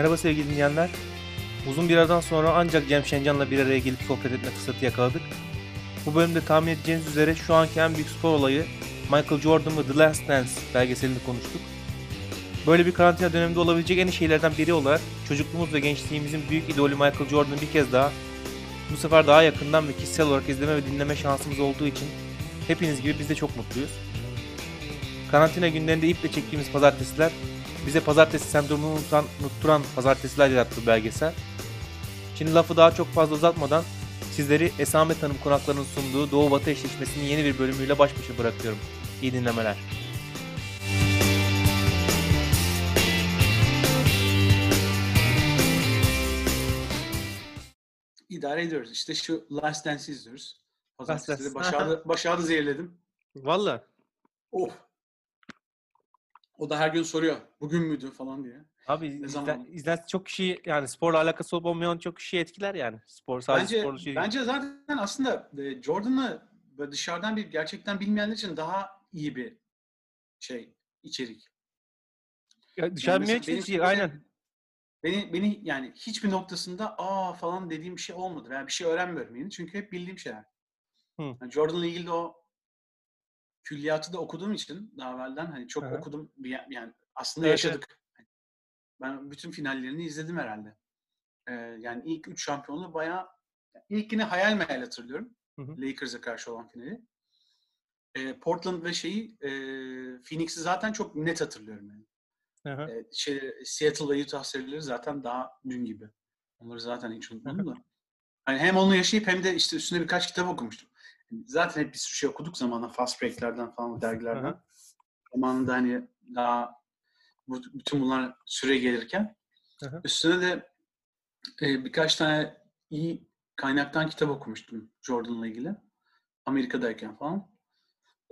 Merhaba sevgili dinleyenler. Uzun bir aradan sonra ancak Cem Şencan'la bir araya gelip sohbet etme fırsatı yakaladık. Bu bölümde tahmin edeceğiniz üzere şu anki en büyük spor olayı Michael Jordan ve The Last Dance belgeselini konuştuk. Böyle bir karantina döneminde olabilecek en iyi şeylerden biri olarak çocukluğumuz ve gençliğimizin büyük idolü Michael Jordan'ı bir kez daha bu sefer daha yakından ve kişisel olarak izleme ve dinleme şansımız olduğu için hepiniz gibi biz de çok mutluyuz. Karantina günlerinde iple çektiğimiz pazartesiler bize pazartesi sendromunu unutan, unutturan pazartesiler yarattı belgesel. Şimdi lafı daha çok fazla uzatmadan sizleri Esamet Hanım konaklarının sunduğu Doğu Batı eşleşmesinin yeni bir bölümüyle baş başa bırakıyorum. İyi dinlemeler. İdare ediyoruz. İşte şu Last Dance'i izliyoruz. Pazartesi. Başak'ı, Başak'ı zehirledim. Valla. Of. O da her gün soruyor. Bugün müydü falan diye. Abi izlen, izlen çok kişi yani sporla alakası olup olmayan çok kişi etkiler yani. Spor sadece Bence, sporlu şey bence zaten aslında e, Jordan'ı dışarıdan bir gerçekten bilmeyenler için daha iyi bir şey içerik. Ya dışarı mesela yani hiç şimdi- aynen. Beni beni yani hiçbir noktasında aa falan dediğim bir şey olmadı. Yani bir şey öğrenmiyorum yeni. Çünkü hep bildiğim şeyler. Hı. Yani Jordan'la ilgili de o külliyatı da okuduğum için daha evvelden hani çok Hı hı. okudum yani aslında Evet, yaşadık. Ben bütün finallerini izledim herhalde. Ee, yani ilk üç şampiyonluğu bayağı ilkini hayal meyal hatırlıyorum. Lakers'a karşı olan finali. Ee, Portland ve şeyi e, Phoenix'i zaten çok net hatırlıyorum yani. Ee, şey, Seattle ve Utah serileri zaten daha dün gibi. Onları zaten hiç unutmadım da. Hani hem onu yaşayıp hem de işte üstüne birkaç kitap okumuştum. Zaten hep bir sürü şey okuduk zamanla fast break'lerden falan dergilerden. Hı hı. Zamanında hani daha bu, bütün bunlar süre gelirken. Hı hı. Üstüne de e, birkaç tane iyi kaynaktan kitap okumuştum Jordan'la ilgili. Amerika'dayken falan.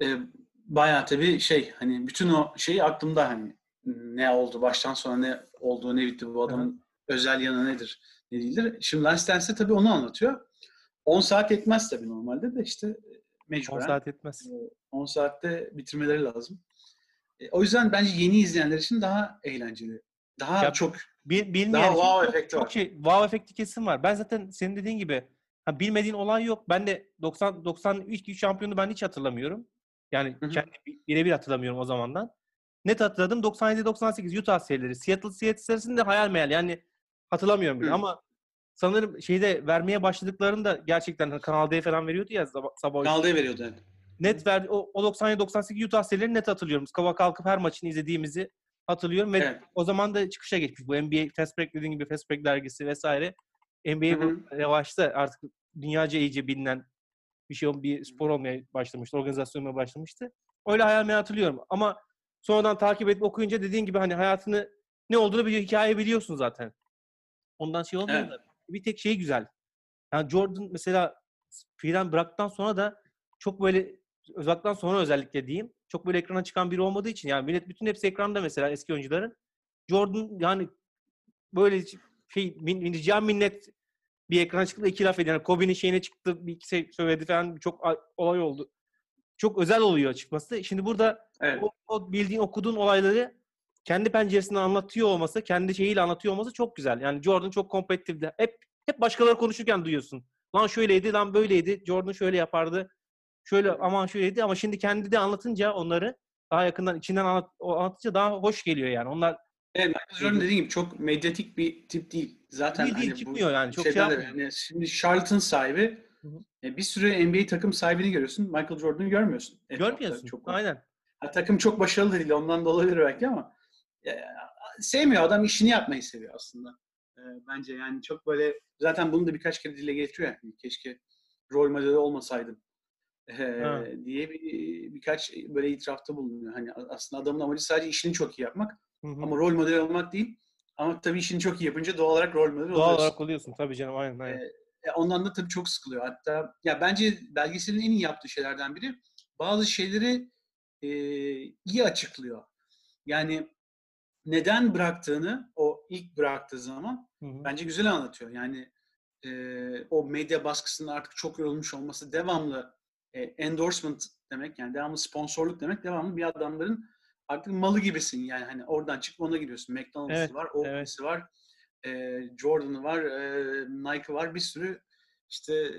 E, bayağı tabii şey hani bütün o şeyi aklımda hani ne oldu baştan sona ne olduğu ne bitti bu adamın özel yanı nedir ne değildir. Şimdi Last Dance'de tabii onu anlatıyor. 10 saat yetmez tabii normalde de işte e, 10 mecburen. saat etmez. 10 saatte bitirmeleri lazım. E, o yüzden bence yeni izleyenler için daha eğlenceli. Daha Ya, çok Bil, bilmeyen daha wow efekti çok var. şey wow efekti kesin var. Ben zaten senin dediğin gibi ha, bilmediğin olay yok. Ben de 90 93 şampiyonu ben hiç hatırlamıyorum. Yani Hı hı. kendi bi- birebir hatırlamıyorum o zamandan. Net hatırladım 97 98 Utah serileri. Seattle Seattle serisini de hayal meyal. Yani hatırlamıyorum bile Hı. ama sanırım şeyde vermeye başladıklarında gerçekten hani Kanal D falan veriyordu ya sabah, sabah Kanal D veriyordu. Evet. net verdi. O, o 97-98 Utah serilerini net hatırlıyorum. Kava kalkıp her maçını izlediğimizi hatırlıyorum ve Evet. o zaman da çıkışa geçmiş. Bu NBA Fast Break dediğin gibi Fast Break dergisi vesaire. NBA bu revaçta artık dünyaca iyice bilinen bir şey bir spor olmaya başlamıştı. Organizasyon olmaya başlamıştı. Öyle hayal hatırlıyorum. Ama sonradan takip edip okuyunca dediğin gibi hani hayatını ne olduğunu biliyor, hikaye biliyorsun zaten. Ondan şey olmuyor Evet. da bir tek şey güzel. Yani Jordan mesela filan bıraktıktan sonra da çok böyle uzaktan sonra özellikle diyeyim çok böyle ekrana çıkan biri olmadığı için yani millet bütün hepsi ekranda mesela eski oyuncuların. Jordan yani böyle şey min, min, minnet bir ekrana çıktı da iki laf ediyor. Yani Kobe'nin şeyine çıktı bir iki şey söyledi falan çok olay oldu. Çok özel oluyor çıkması. Şimdi burada Evet. o, o bildiğin okuduğun olayları kendi penceresinden anlatıyor olması, kendi şeyiyle anlatıyor olması çok güzel. Yani Jordan çok kompetitifti. Hep hep başkaları konuşurken duyuyorsun. Lan şöyleydi, lan böyleydi. Jordan şöyle yapardı. Şöyle aman şöyleydi ama şimdi kendi de anlatınca onları daha yakından içinden anlat, anlatınca daha hoş geliyor yani. Onlar Evet, Michael Jordan dediğim gibi çok medyatik bir tip değil. Zaten Değil, değil, hani bu çıkmıyor yani, çok şey de- yani şimdi Charlotte'ın sahibi Hı hı. e, bir sürü NBA takım sahibini görüyorsun. Michael Jordan'ı görmüyorsun. etrafta görmüyorsun. Çok Aynen. Ha, takım çok başarılı değil. Ondan da olabilir belki ama e, sevmiyor. Adam işini yapmayı seviyor aslında. E, bence yani çok böyle zaten bunu da birkaç kere dile getiriyor. Yani. Keşke rol modeli olmasaydım e, diye bir, birkaç böyle itirafta bulunuyor. Hani aslında adamın amacı sadece işini çok iyi yapmak. Hı hı. Ama rol model olmak değil. Ama tabii işini çok iyi yapınca doğal olarak rol model Doğal oluyorsun. olarak oluyorsun tabii canım aynen aynen. E, ondan da tabii çok sıkılıyor. Hatta ya bence belgeselin en iyi yaptığı şeylerden biri bazı şeyleri e, iyi açıklıyor. Yani neden bıraktığını o ilk bıraktığı zaman Hı hı. bence güzel anlatıyor. Yani e, o medya baskısının artık çok yorulmuş olması devamlı e, endorsement demek yani devamlı sponsorluk demek devamlı bir adamların artık malı gibisin yani hani oradan çıkıp ona gidiyorsun. McDonald's'ı Evet, var, o evet. var. e, Jordan'ı var, e, Nike var, bir sürü işte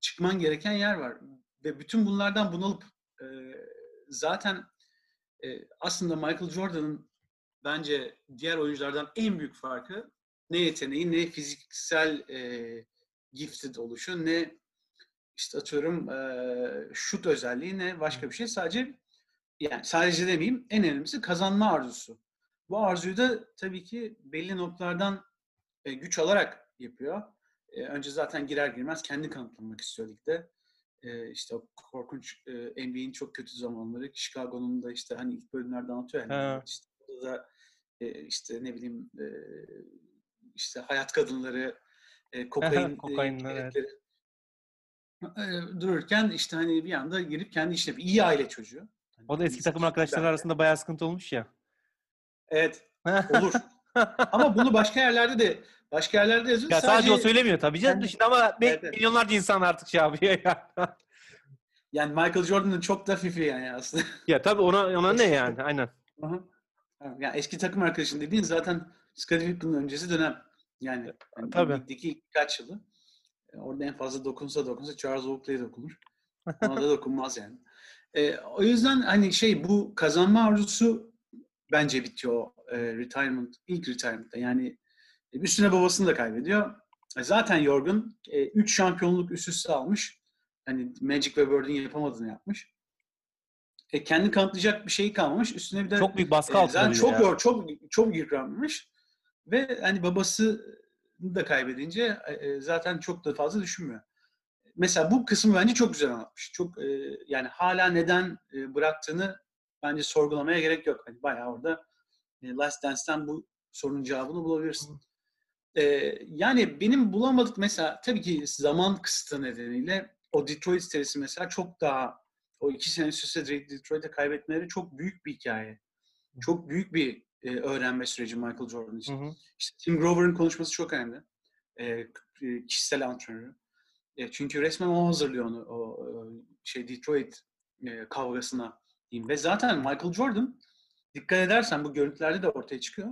çıkman gereken yer var. Ve bütün bunlardan bunalıp e, zaten e, aslında Michael Jordan'ın bence diğer oyunculardan en büyük farkı ne yeteneği, ne fiziksel e, gifted oluşu, ne işte atıyorum e, şut özelliği, ne başka bir şey. Sadece yani sadece demeyeyim en önemlisi kazanma arzusu. Bu arzuyu da tabii ki belli noktalardan e, güç alarak yapıyor. E, önce zaten girer girmez kendi kanıtlamak istiyor ligde. E, işte o korkunç e, NBA'in çok kötü zamanları. Chicago'nun da işte hani ilk bölümlerde anlatıyor yani. İşte da işte ne bileyim işte hayat kadınları, kokain, Kokainler, e, evet. dururken işte hani bir anda girip kendi işine iyi aile çocuğu. Hani O da eski takım arkadaşları arasında bayağı sıkıntı olmuş ya. Evet, olur. Ama bunu başka yerlerde de başka yerlerde yazıyor. ya sadece o söylemiyor tabii canım. kendi- Şimdi ama evet. milyonlarca insan artık şey yapıyor ya. Yani Michael Jordan'ın çok da fifi yani aslında. ya tabii ona, ona ne yani? Aynen. Aha. Yani eski takım arkadaşın dediğin zaten Scottie öncesi dönem. Yani, yani Tabii. ligdeki birkaç yılı. E, Orada en fazla dokunsa dokunsa Charles Oakley'e dokunur. Ona da dokunmaz yani. E, o yüzden hani şey bu kazanma arzusu bence bitiyor e, retirement, ilk retirement'ta. Yani e, üstüne babasını da kaybediyor. E, zaten yorgun. 3 şampiyonluk üst üste almış. Hani Magic ve Bird'in yapamadığını yapmış. E, kendi kanıtlayacak bir şey kalmamış. Üstüne bir de Çok büyük baskı e, altında de çok ya. yor, çok çok yıpranmış. Ve hani babası da kaybedince e, e, zaten çok da fazla düşünmüyor. Mesela bu kısmı bence çok güzel anlatmış. Çok e, yani hala neden e, bıraktığını bence sorgulamaya gerek yok. Hani bayağı orada e, Last Dance'ten bu sorunun cevabını bulabilirsin. E, yani benim bulamadık mesela tabii ki zaman kısıtı nedeniyle o Detroit serisi mesela çok daha o iki sene üst üste Detroit'e kaybetmeleri çok büyük bir hikaye. Çok büyük bir e, öğrenme süreci Michael Jordan için. Hı hı. İşte Tim Grover'ın konuşması çok önemli. E, e, kişisel antrenörü. E, çünkü resmen o hazırlıyor onu o e, şey Detroit e, kavgasına diyeyim. Ve zaten Michael Jordan dikkat edersen bu görüntülerde de ortaya çıkıyor.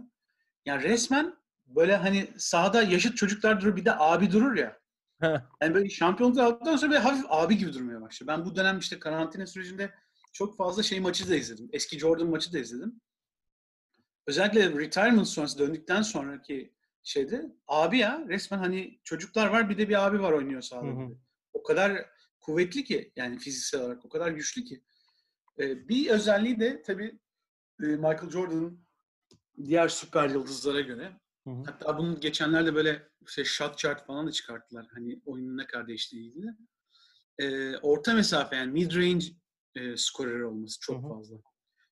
Yani resmen böyle hani sahada yaşıt çocuklar durur bir de abi durur ya. Yani böyle şampiyonluk aldıktan sonra böyle hafif abi gibi durmaya başlıyor. Ben bu dönem işte karantina sürecinde çok fazla şey maçı da izledim. Eski Jordan maçı da izledim. Özellikle retirement sonrası döndükten sonraki şeyde abi ya resmen hani çocuklar var bir de bir abi var oynuyor sahada. O kadar kuvvetli ki yani fiziksel olarak o kadar güçlü ki. Ee, bir özelliği de tabii e, Michael Jordan'ın diğer süper yıldızlara göre Hı hı. Hatta bunun geçenlerde böyle şey shot chart falan da çıkarttılar. Hani oyunun ne kadar değiştiği ilgili. Ee, orta mesafe yani mid range e, skoreri olması çok Hı hı. fazla.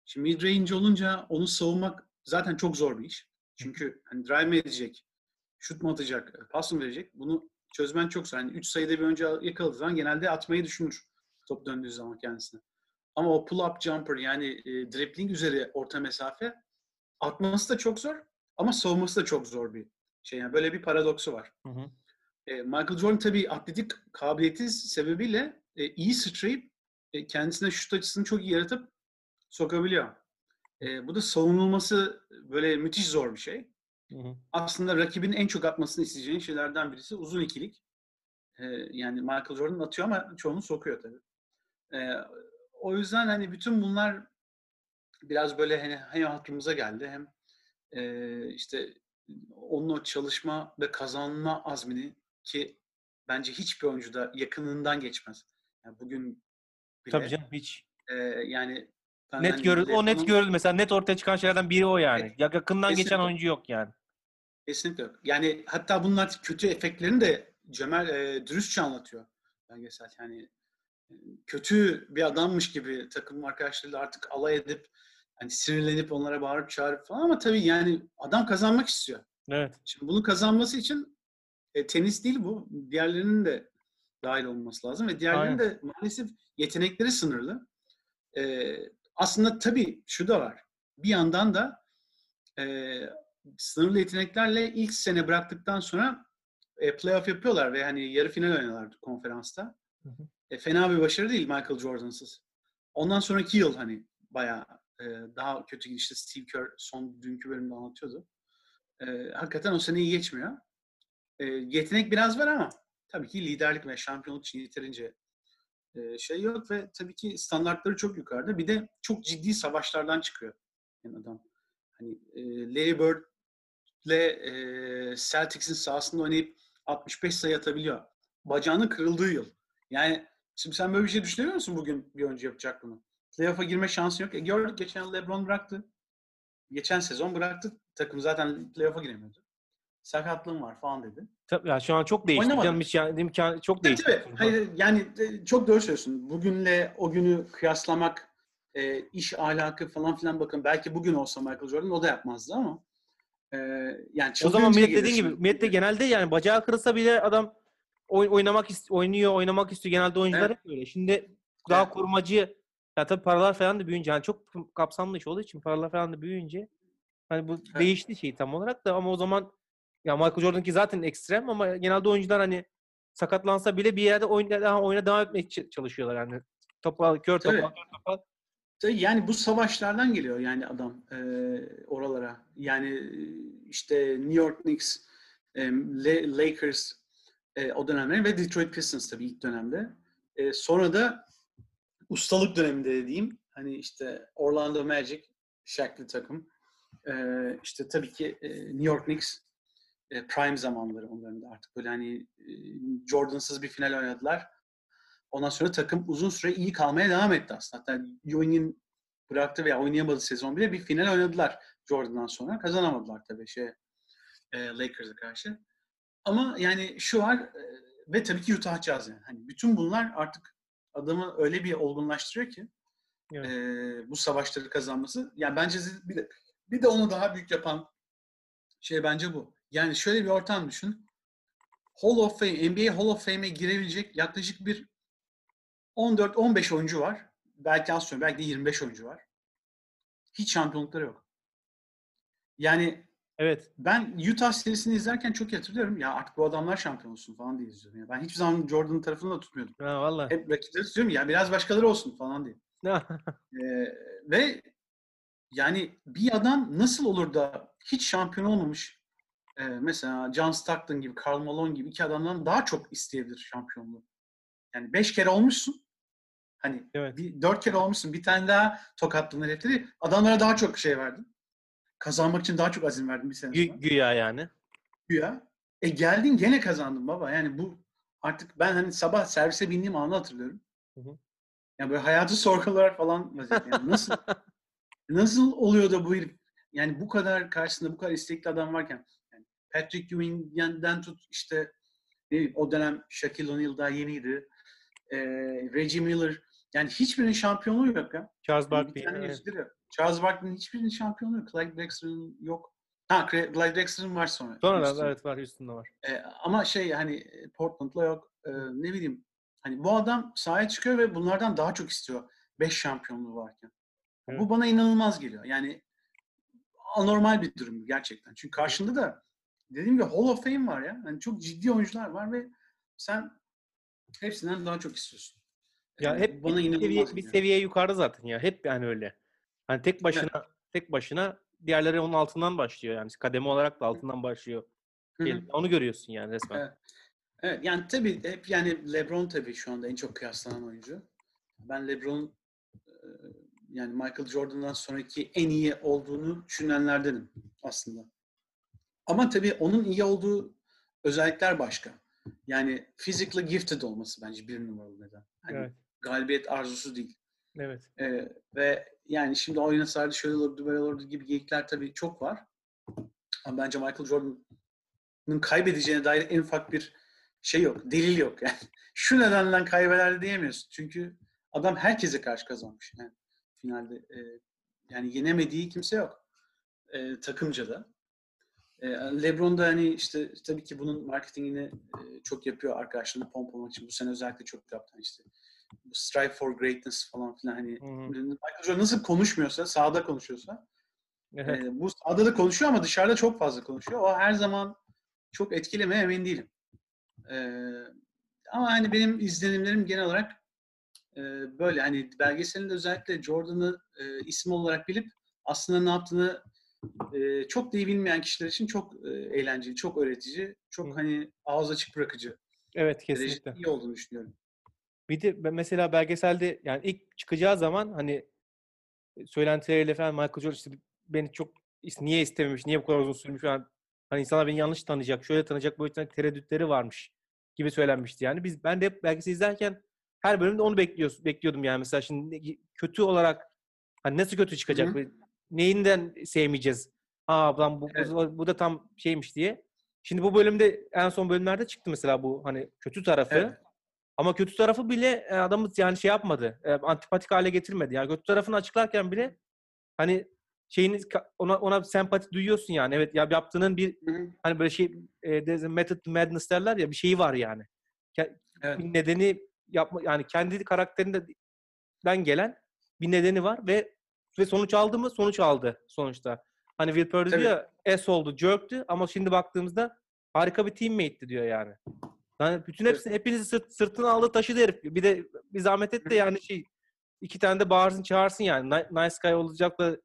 Şimdi mid range olunca onu savunmak zaten çok zor bir iş. Çünkü hani drive mi edecek, şut mu atacak, pas mı verecek? Bunu çözmen çok zor. Yani 3 sayıda bir önce yakaladığı zaman genelde atmayı düşünür top döndüğü zaman kendisine. Ama o pull-up jumper yani e, dribbling üzeri orta mesafe atması da çok zor ama savunması da çok zor bir şey. Yani böyle bir paradoksu var. Hı hı. E, Michael Jordan tabii atletik kabiliyeti sebebiyle e, iyi sıçrayıp e, kendisine şut açısını çok iyi yaratıp sokabiliyor. E, bu da savunulması böyle müthiş zor bir şey. Hı hı. Aslında rakibin en çok atmasını isteyeceğin şeylerden birisi uzun ikilik. E, yani Michael Jordan atıyor ama çoğunu sokuyor tabii. E, o yüzden hani bütün bunlar biraz böyle hani hem hatırımıza geldi hem e, işte onun o çalışma ve kazanma azmini ki bence hiçbir oyuncuda yakınından geçmez. Yani bugün bile Tabii canım hiç. e, yani ben Net hani görül, o net görüldü. Mesela net ortaya çıkan şeylerden biri o yani. Evet. Ya yakından geçen Kesinlikle. oyuncu yok yani. Kesinlikle yok. Yani hatta bunlar kötü efektlerini de Cemal e, dürüstçe anlatıyor belgesel. Yani kötü bir adammış gibi takım arkadaşlarıyla artık alay edip hani sinirlenip onlara bağırıp çağırıp falan ama tabii yani adam kazanmak istiyor. Evet. Şimdi bunu kazanması için e, tenis değil bu. Diğerlerinin de dahil olması lazım ve diğerlerinin de maalesef yetenekleri sınırlı. E, aslında tabii şu da var. Bir yandan da e, sınırlı yeteneklerle ilk sene bıraktıktan sonra e, playoff yapıyorlar ve hani yarı final oynuyorlar konferansta. Hı hı. E, fena bir başarı değil Michael Jordan'sız. Ondan sonraki yıl hani bayağı e, daha kötü gidişti. Steve Kerr son dünkü bölümde anlatıyordu. e, hakikaten o seneyi geçmiyor. E, yetenek biraz var ama tabii ki liderlik ve şampiyonluk için yeterince e, şey yok ve tabii ki standartları çok yukarıda. Bir de çok ciddi savaşlardan çıkıyor yani adam. Hani e, Larry Bird'le e, Celtics'in sahasında oynayıp 65 sayı atabiliyor. Bacağının kırıldığı yıl. Yani şimdi sen böyle bir şey düşünüyor musun bugün bir oyuncu yapacak bunu? Playoff'a girme şansı yok. E gördük geçen yıl LeBron bıraktı. Geçen sezon bıraktı. Takım zaten playoff'a giremiyordu. Sakatlığım var falan dedi. Tabii ya şu an çok değişti. Oynamadı. Canım hiç yani imkan çok Tabii değişti. tabii. Hayır, yani e, çok doğru söylüyorsun. Bugünle o günü kıyaslamak, e, iş ahlakı falan filan bakın. Belki bugün olsa Michael Jordan o da yapmazdı ama e, yani O zaman millet gelir dediğin gibi millet de genelde yani bacağı kırılsa bile adam oy- oynamak oynuyor, oynamak istiyor. Genelde oyuncular Evet. hep böyle. Şimdi daha Evet. korumacı ya tabii paralar falan da büyüyünce yani çok kapsamlı iş olduğu için paralar falan da büyüyünce hani bu Evet. değişti şey tam olarak da ama o zaman ya Michael Jordan ki zaten ekstrem ama genelde oyuncular hani sakatlansa bile bir yerde oyun, daha oyuna devam etmeye çalışıyorlar yani. Topa, kör topa, Tabii. kör topa. Tabii Yani bu savaşlardan geliyor yani adam e, oralara. Yani işte New York Knicks, e, La- Lakers e, o dönemler ve Detroit Pistons tabii ilk dönemde. E, sonra da ustalık döneminde dediğim hani işte Orlando Magic, Shaq'lı takım. E, işte tabii ki New York Knicks prime zamanları onların da artık böyle hani Jordan'sız bir final oynadılar. Ondan sonra takım uzun süre iyi kalmaya devam etti aslında. Hatta Ewing'in bıraktı veya oynayamadığı sezon bile bir final oynadılar Jordan'dan sonra. Kazanamadılar tabii şey e, Lakers'a karşı. Ama yani şu var ve tabii ki Utah Jazz yani. Hani bütün bunlar artık adamı öyle bir olgunlaştırıyor ki Evet. e, bu savaşları kazanması. Yani bence bir de, bir de onu daha büyük yapan şey bence bu. Yani şöyle bir ortam düşün. Hall of Fame, NBA Hall of Fame'e girebilecek yaklaşık bir 14-15 oyuncu var. Belki az sonra, belki de 25 oyuncu var. Hiç şampiyonlukları yok. Yani Evet. ben Utah serisini izlerken çok hatırlıyorum. Ya artık bu adamlar şampiyon olsun falan diye izliyordum. Ya ben hiçbir zaman Jordan'ın tarafını da tutmuyordum. Ha vallahi. Hep rakipleri tutuyorum ya biraz başkaları olsun falan diye. Ee, ve yani bir adam nasıl olur da hiç şampiyon olmamış e, mesela John Stockton gibi, Karl Malone gibi iki adamdan daha çok isteyebilir şampiyonluğu. Yani beş kere olmuşsun. Hani Evet. bir, dört kere olmuşsun. Bir tane daha tokatladın herifleri. Adamlara daha çok şey verdin. Kazanmak için daha çok azim verdin bir sene sonra. Gü- güya yani. Güya. E geldin gene kazandın baba. Yani bu artık ben hani sabah servise bindiğim anı hatırlıyorum. Hı hı. Yani böyle hayatı sorgularak falan vaziyette. Yani nasıl nasıl oluyor da bu herif yani bu kadar karşısında bu kadar istekli adam varken yani Patrick Ewing'den tut işte ne bileyim, o dönem Shaquille O'Neal daha yeniydi. Ee, Reggie Miller yani hiçbirinin şampiyonluğu yok ya. Charles Yani bir tane evet. yüzleri yok. Charles Barkley'nin hiçbirinin şampiyonluğu yok. Clyde Drexler'ın yok. Ha Clyde Drexler'ın var sonra. Sonra Houston. evet var Houston'da var. E, ama şey hani e, Portland'la yok. E, ne bileyim. Hani bu adam sahaya çıkıyor ve bunlardan daha çok istiyor. 5 şampiyonluğu varken. Evet. Bu bana inanılmaz geliyor. Yani anormal bir durum gerçekten. Çünkü karşında da dediğim gibi Hall of Fame var ya. Hani çok ciddi oyuncular var ve sen hepsinden daha çok istiyorsun. Ya hep bana bir, seviye, bir seviye yukarıda zaten ya. Hep yani öyle. Hani tek başına tek başına diğerleri onun altından başlıyor yani. Kademe olarak da altından başlıyor. Hı hı. Şey, Onu görüyorsun yani resmen. Evet. Evet yani tabii hep yani LeBron tabii şu anda en çok kıyaslanan oyuncu. Ben LeBron yani Michael Jordan'dan sonraki en iyi olduğunu düşünenlerdenim aslında. Ama tabii onun iyi olduğu özellikler başka. Yani physically gifted olması bence bir numaralı neden. Hani Evet. galibiyet arzusu değil. Evet. Ee, ve yani şimdi oynasaydı şöyle olurdu böyle olurdu gibi geyikler tabii çok var. Ama bence Michael Jordan'ın kaybedeceğine dair en ufak bir şey yok. Delil yok yani. Şu nedenden kaybederdi diyemiyorsun. Çünkü adam herkese karşı kazanmış. Yani finalde e, yani yenemediği kimse yok. E, takımca da. E, LeBron da hani işte tabii ki bunun marketingini e, çok yapıyor arkadaşlarını pompalamak için. Bu sene özellikle çok yaptı Hani işte. Strive for Greatness falan filan hani Hı hı. Michael Jordan nasıl konuşmuyorsa, sahada konuşuyorsa Evet. e, bu sahada da konuşuyor ama dışarıda çok fazla konuşuyor. O her zaman çok etkili mi emin değilim. E, ama hani benim izlenimlerim genel olarak e, böyle hani belgeselinde özellikle Jordan'ı e, isim olarak bilip aslında ne yaptığını e, çok da iyi bilmeyen kişiler için çok e, eğlenceli, çok öğretici, çok Hı. hani ağız açık bırakıcı. Evet Derecede kesinlikle. iyi olduğunu düşünüyorum. Bir de mesela belgeselde yani ilk çıkacağı zaman hani e, söylentileriyle falan Michael Jordan işte beni çok niye istememiş, niye bu kadar uzun sürmüş falan. Hani insanlar beni yanlış tanıyacak, şöyle tanıyacak, böyle tanıyacak tereddütleri varmış gibi söylenmişti yani. Biz ben de hep belgesel izlerken her bölümde onu bekliyoruz, bekliyordum yani mesela şimdi kötü olarak hani nasıl kötü çıkacak, Hı hı. ve neyinden sevmeyeceğiz. Ha lan bu, bu, Evet. bu da tam şeymiş diye. Şimdi bu bölümde en son bölümlerde çıktı mesela bu hani kötü tarafı. Evet. Ama kötü tarafı bile e, adamı yani şey yapmadı. e, Antipatik hale getirmedi. Yani kötü tarafını açıklarken bile hani şeyini ona ona sempati duyuyorsun yani. Evet ya yaptığının bir hani böyle şey e, method madness derler ya bir şeyi var yani. Evet. Bir nedeni yapma yani kendi karakterinden gelen bir nedeni var ve ve sonuç aldı mı? Sonuç aldı sonuçta. Hani Will Purdy diyor S oldu, jerk'tü ama şimdi baktığımızda harika bir teammate'ti diyor yani. Yani bütün Evet. hepsi hepinizi sırt, sırtına aldı taşıdı herif. Bir de bir zahmet et de yani şey iki tane de bağırsın çağırsın yani. Ni- Nice guy olacak da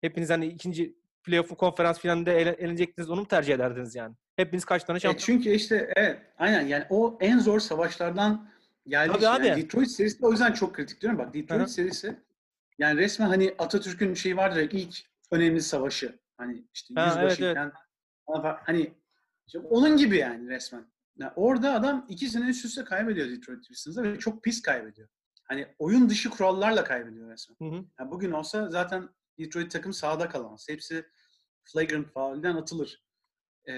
hepiniz hani ikinci playoff'un konferans finalinde ele, elenecektiniz onu mu tercih ederdiniz yani? Hepiniz kaç tane E, şampiyon? çünkü işte evet aynen yani o en zor savaşlardan geldi. Tabii işte. abi. Yani Detroit serisi de o yüzden çok kritik diyorum. Bak Detroit Hı hı. serisi yani resmen hani Atatürk'ün şeyi vardır ya ilk önemli savaşı. Hani işte Ha, yüzbaşıyken hani işte onun gibi yani resmen. Yani orada adam iki sene üst üste kaybediyor Detroit Pistons'da ve çok pis kaybediyor. Hani oyun dışı kurallarla kaybediyor resmen. Hı hı. Yani bugün olsa zaten Detroit takım sahada kalamaz. Hepsi flagrant foul'den atılır. Ee,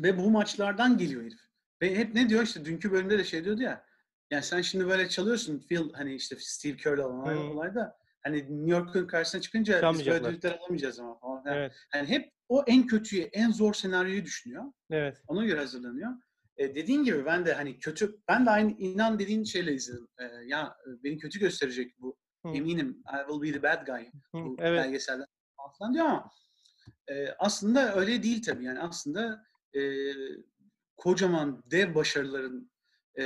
ve bu maçlardan geliyor herif. Ve hep ne diyor işte dünkü bölümde de şey diyordu ya. Yani sen şimdi böyle çalıyorsun Phil hani işte Steve Kerr'le olan Hmm. olayda hani New York'un karşısına çıkınca biz böyle düdükler alamayacağız ama falan. Yani, Evet. yani hep o en kötüyü, en zor senaryoyu düşünüyor. Evet. Ona göre hazırlanıyor. E, dediğin gibi ben de hani kötü, ben de aynı inan dediğin şeyle izledim. E, ya e, beni kötü gösterecek bu. Hı. Eminim I will be the bad guy Hı, bu evet. belgeselden falan diyor ama e, aslında öyle değil tabii. Yani aslında e, kocaman dev başarıların e,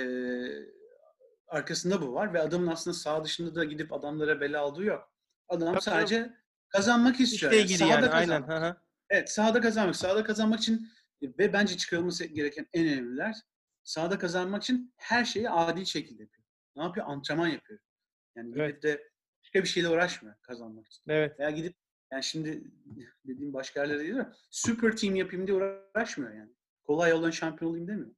arkasında bu var ve adamın aslında sağ dışında da gidip adamlara bela aldığı yok. Adam sadece kazanmak istiyor. İşle Yani ilgili sahada yani aynen. kazanmak. Hı hı. Evet sahada kazanmak. Sahada kazanmak için ve bence çıkarılması gereken en önemliler sahada kazanmak için her şeyi adil şekilde yapıyor. Ne yapıyor? Antrenman yapıyor. Yani gidip Evet. de başka bir şeyle uğraşmıyor kazanmak için. Evet. Veya gidip yani şimdi dediğim başka yerlere değil de super team yapayım diye uğraşmıyor yani. Kolay yoldan şampiyon olayım demiyor.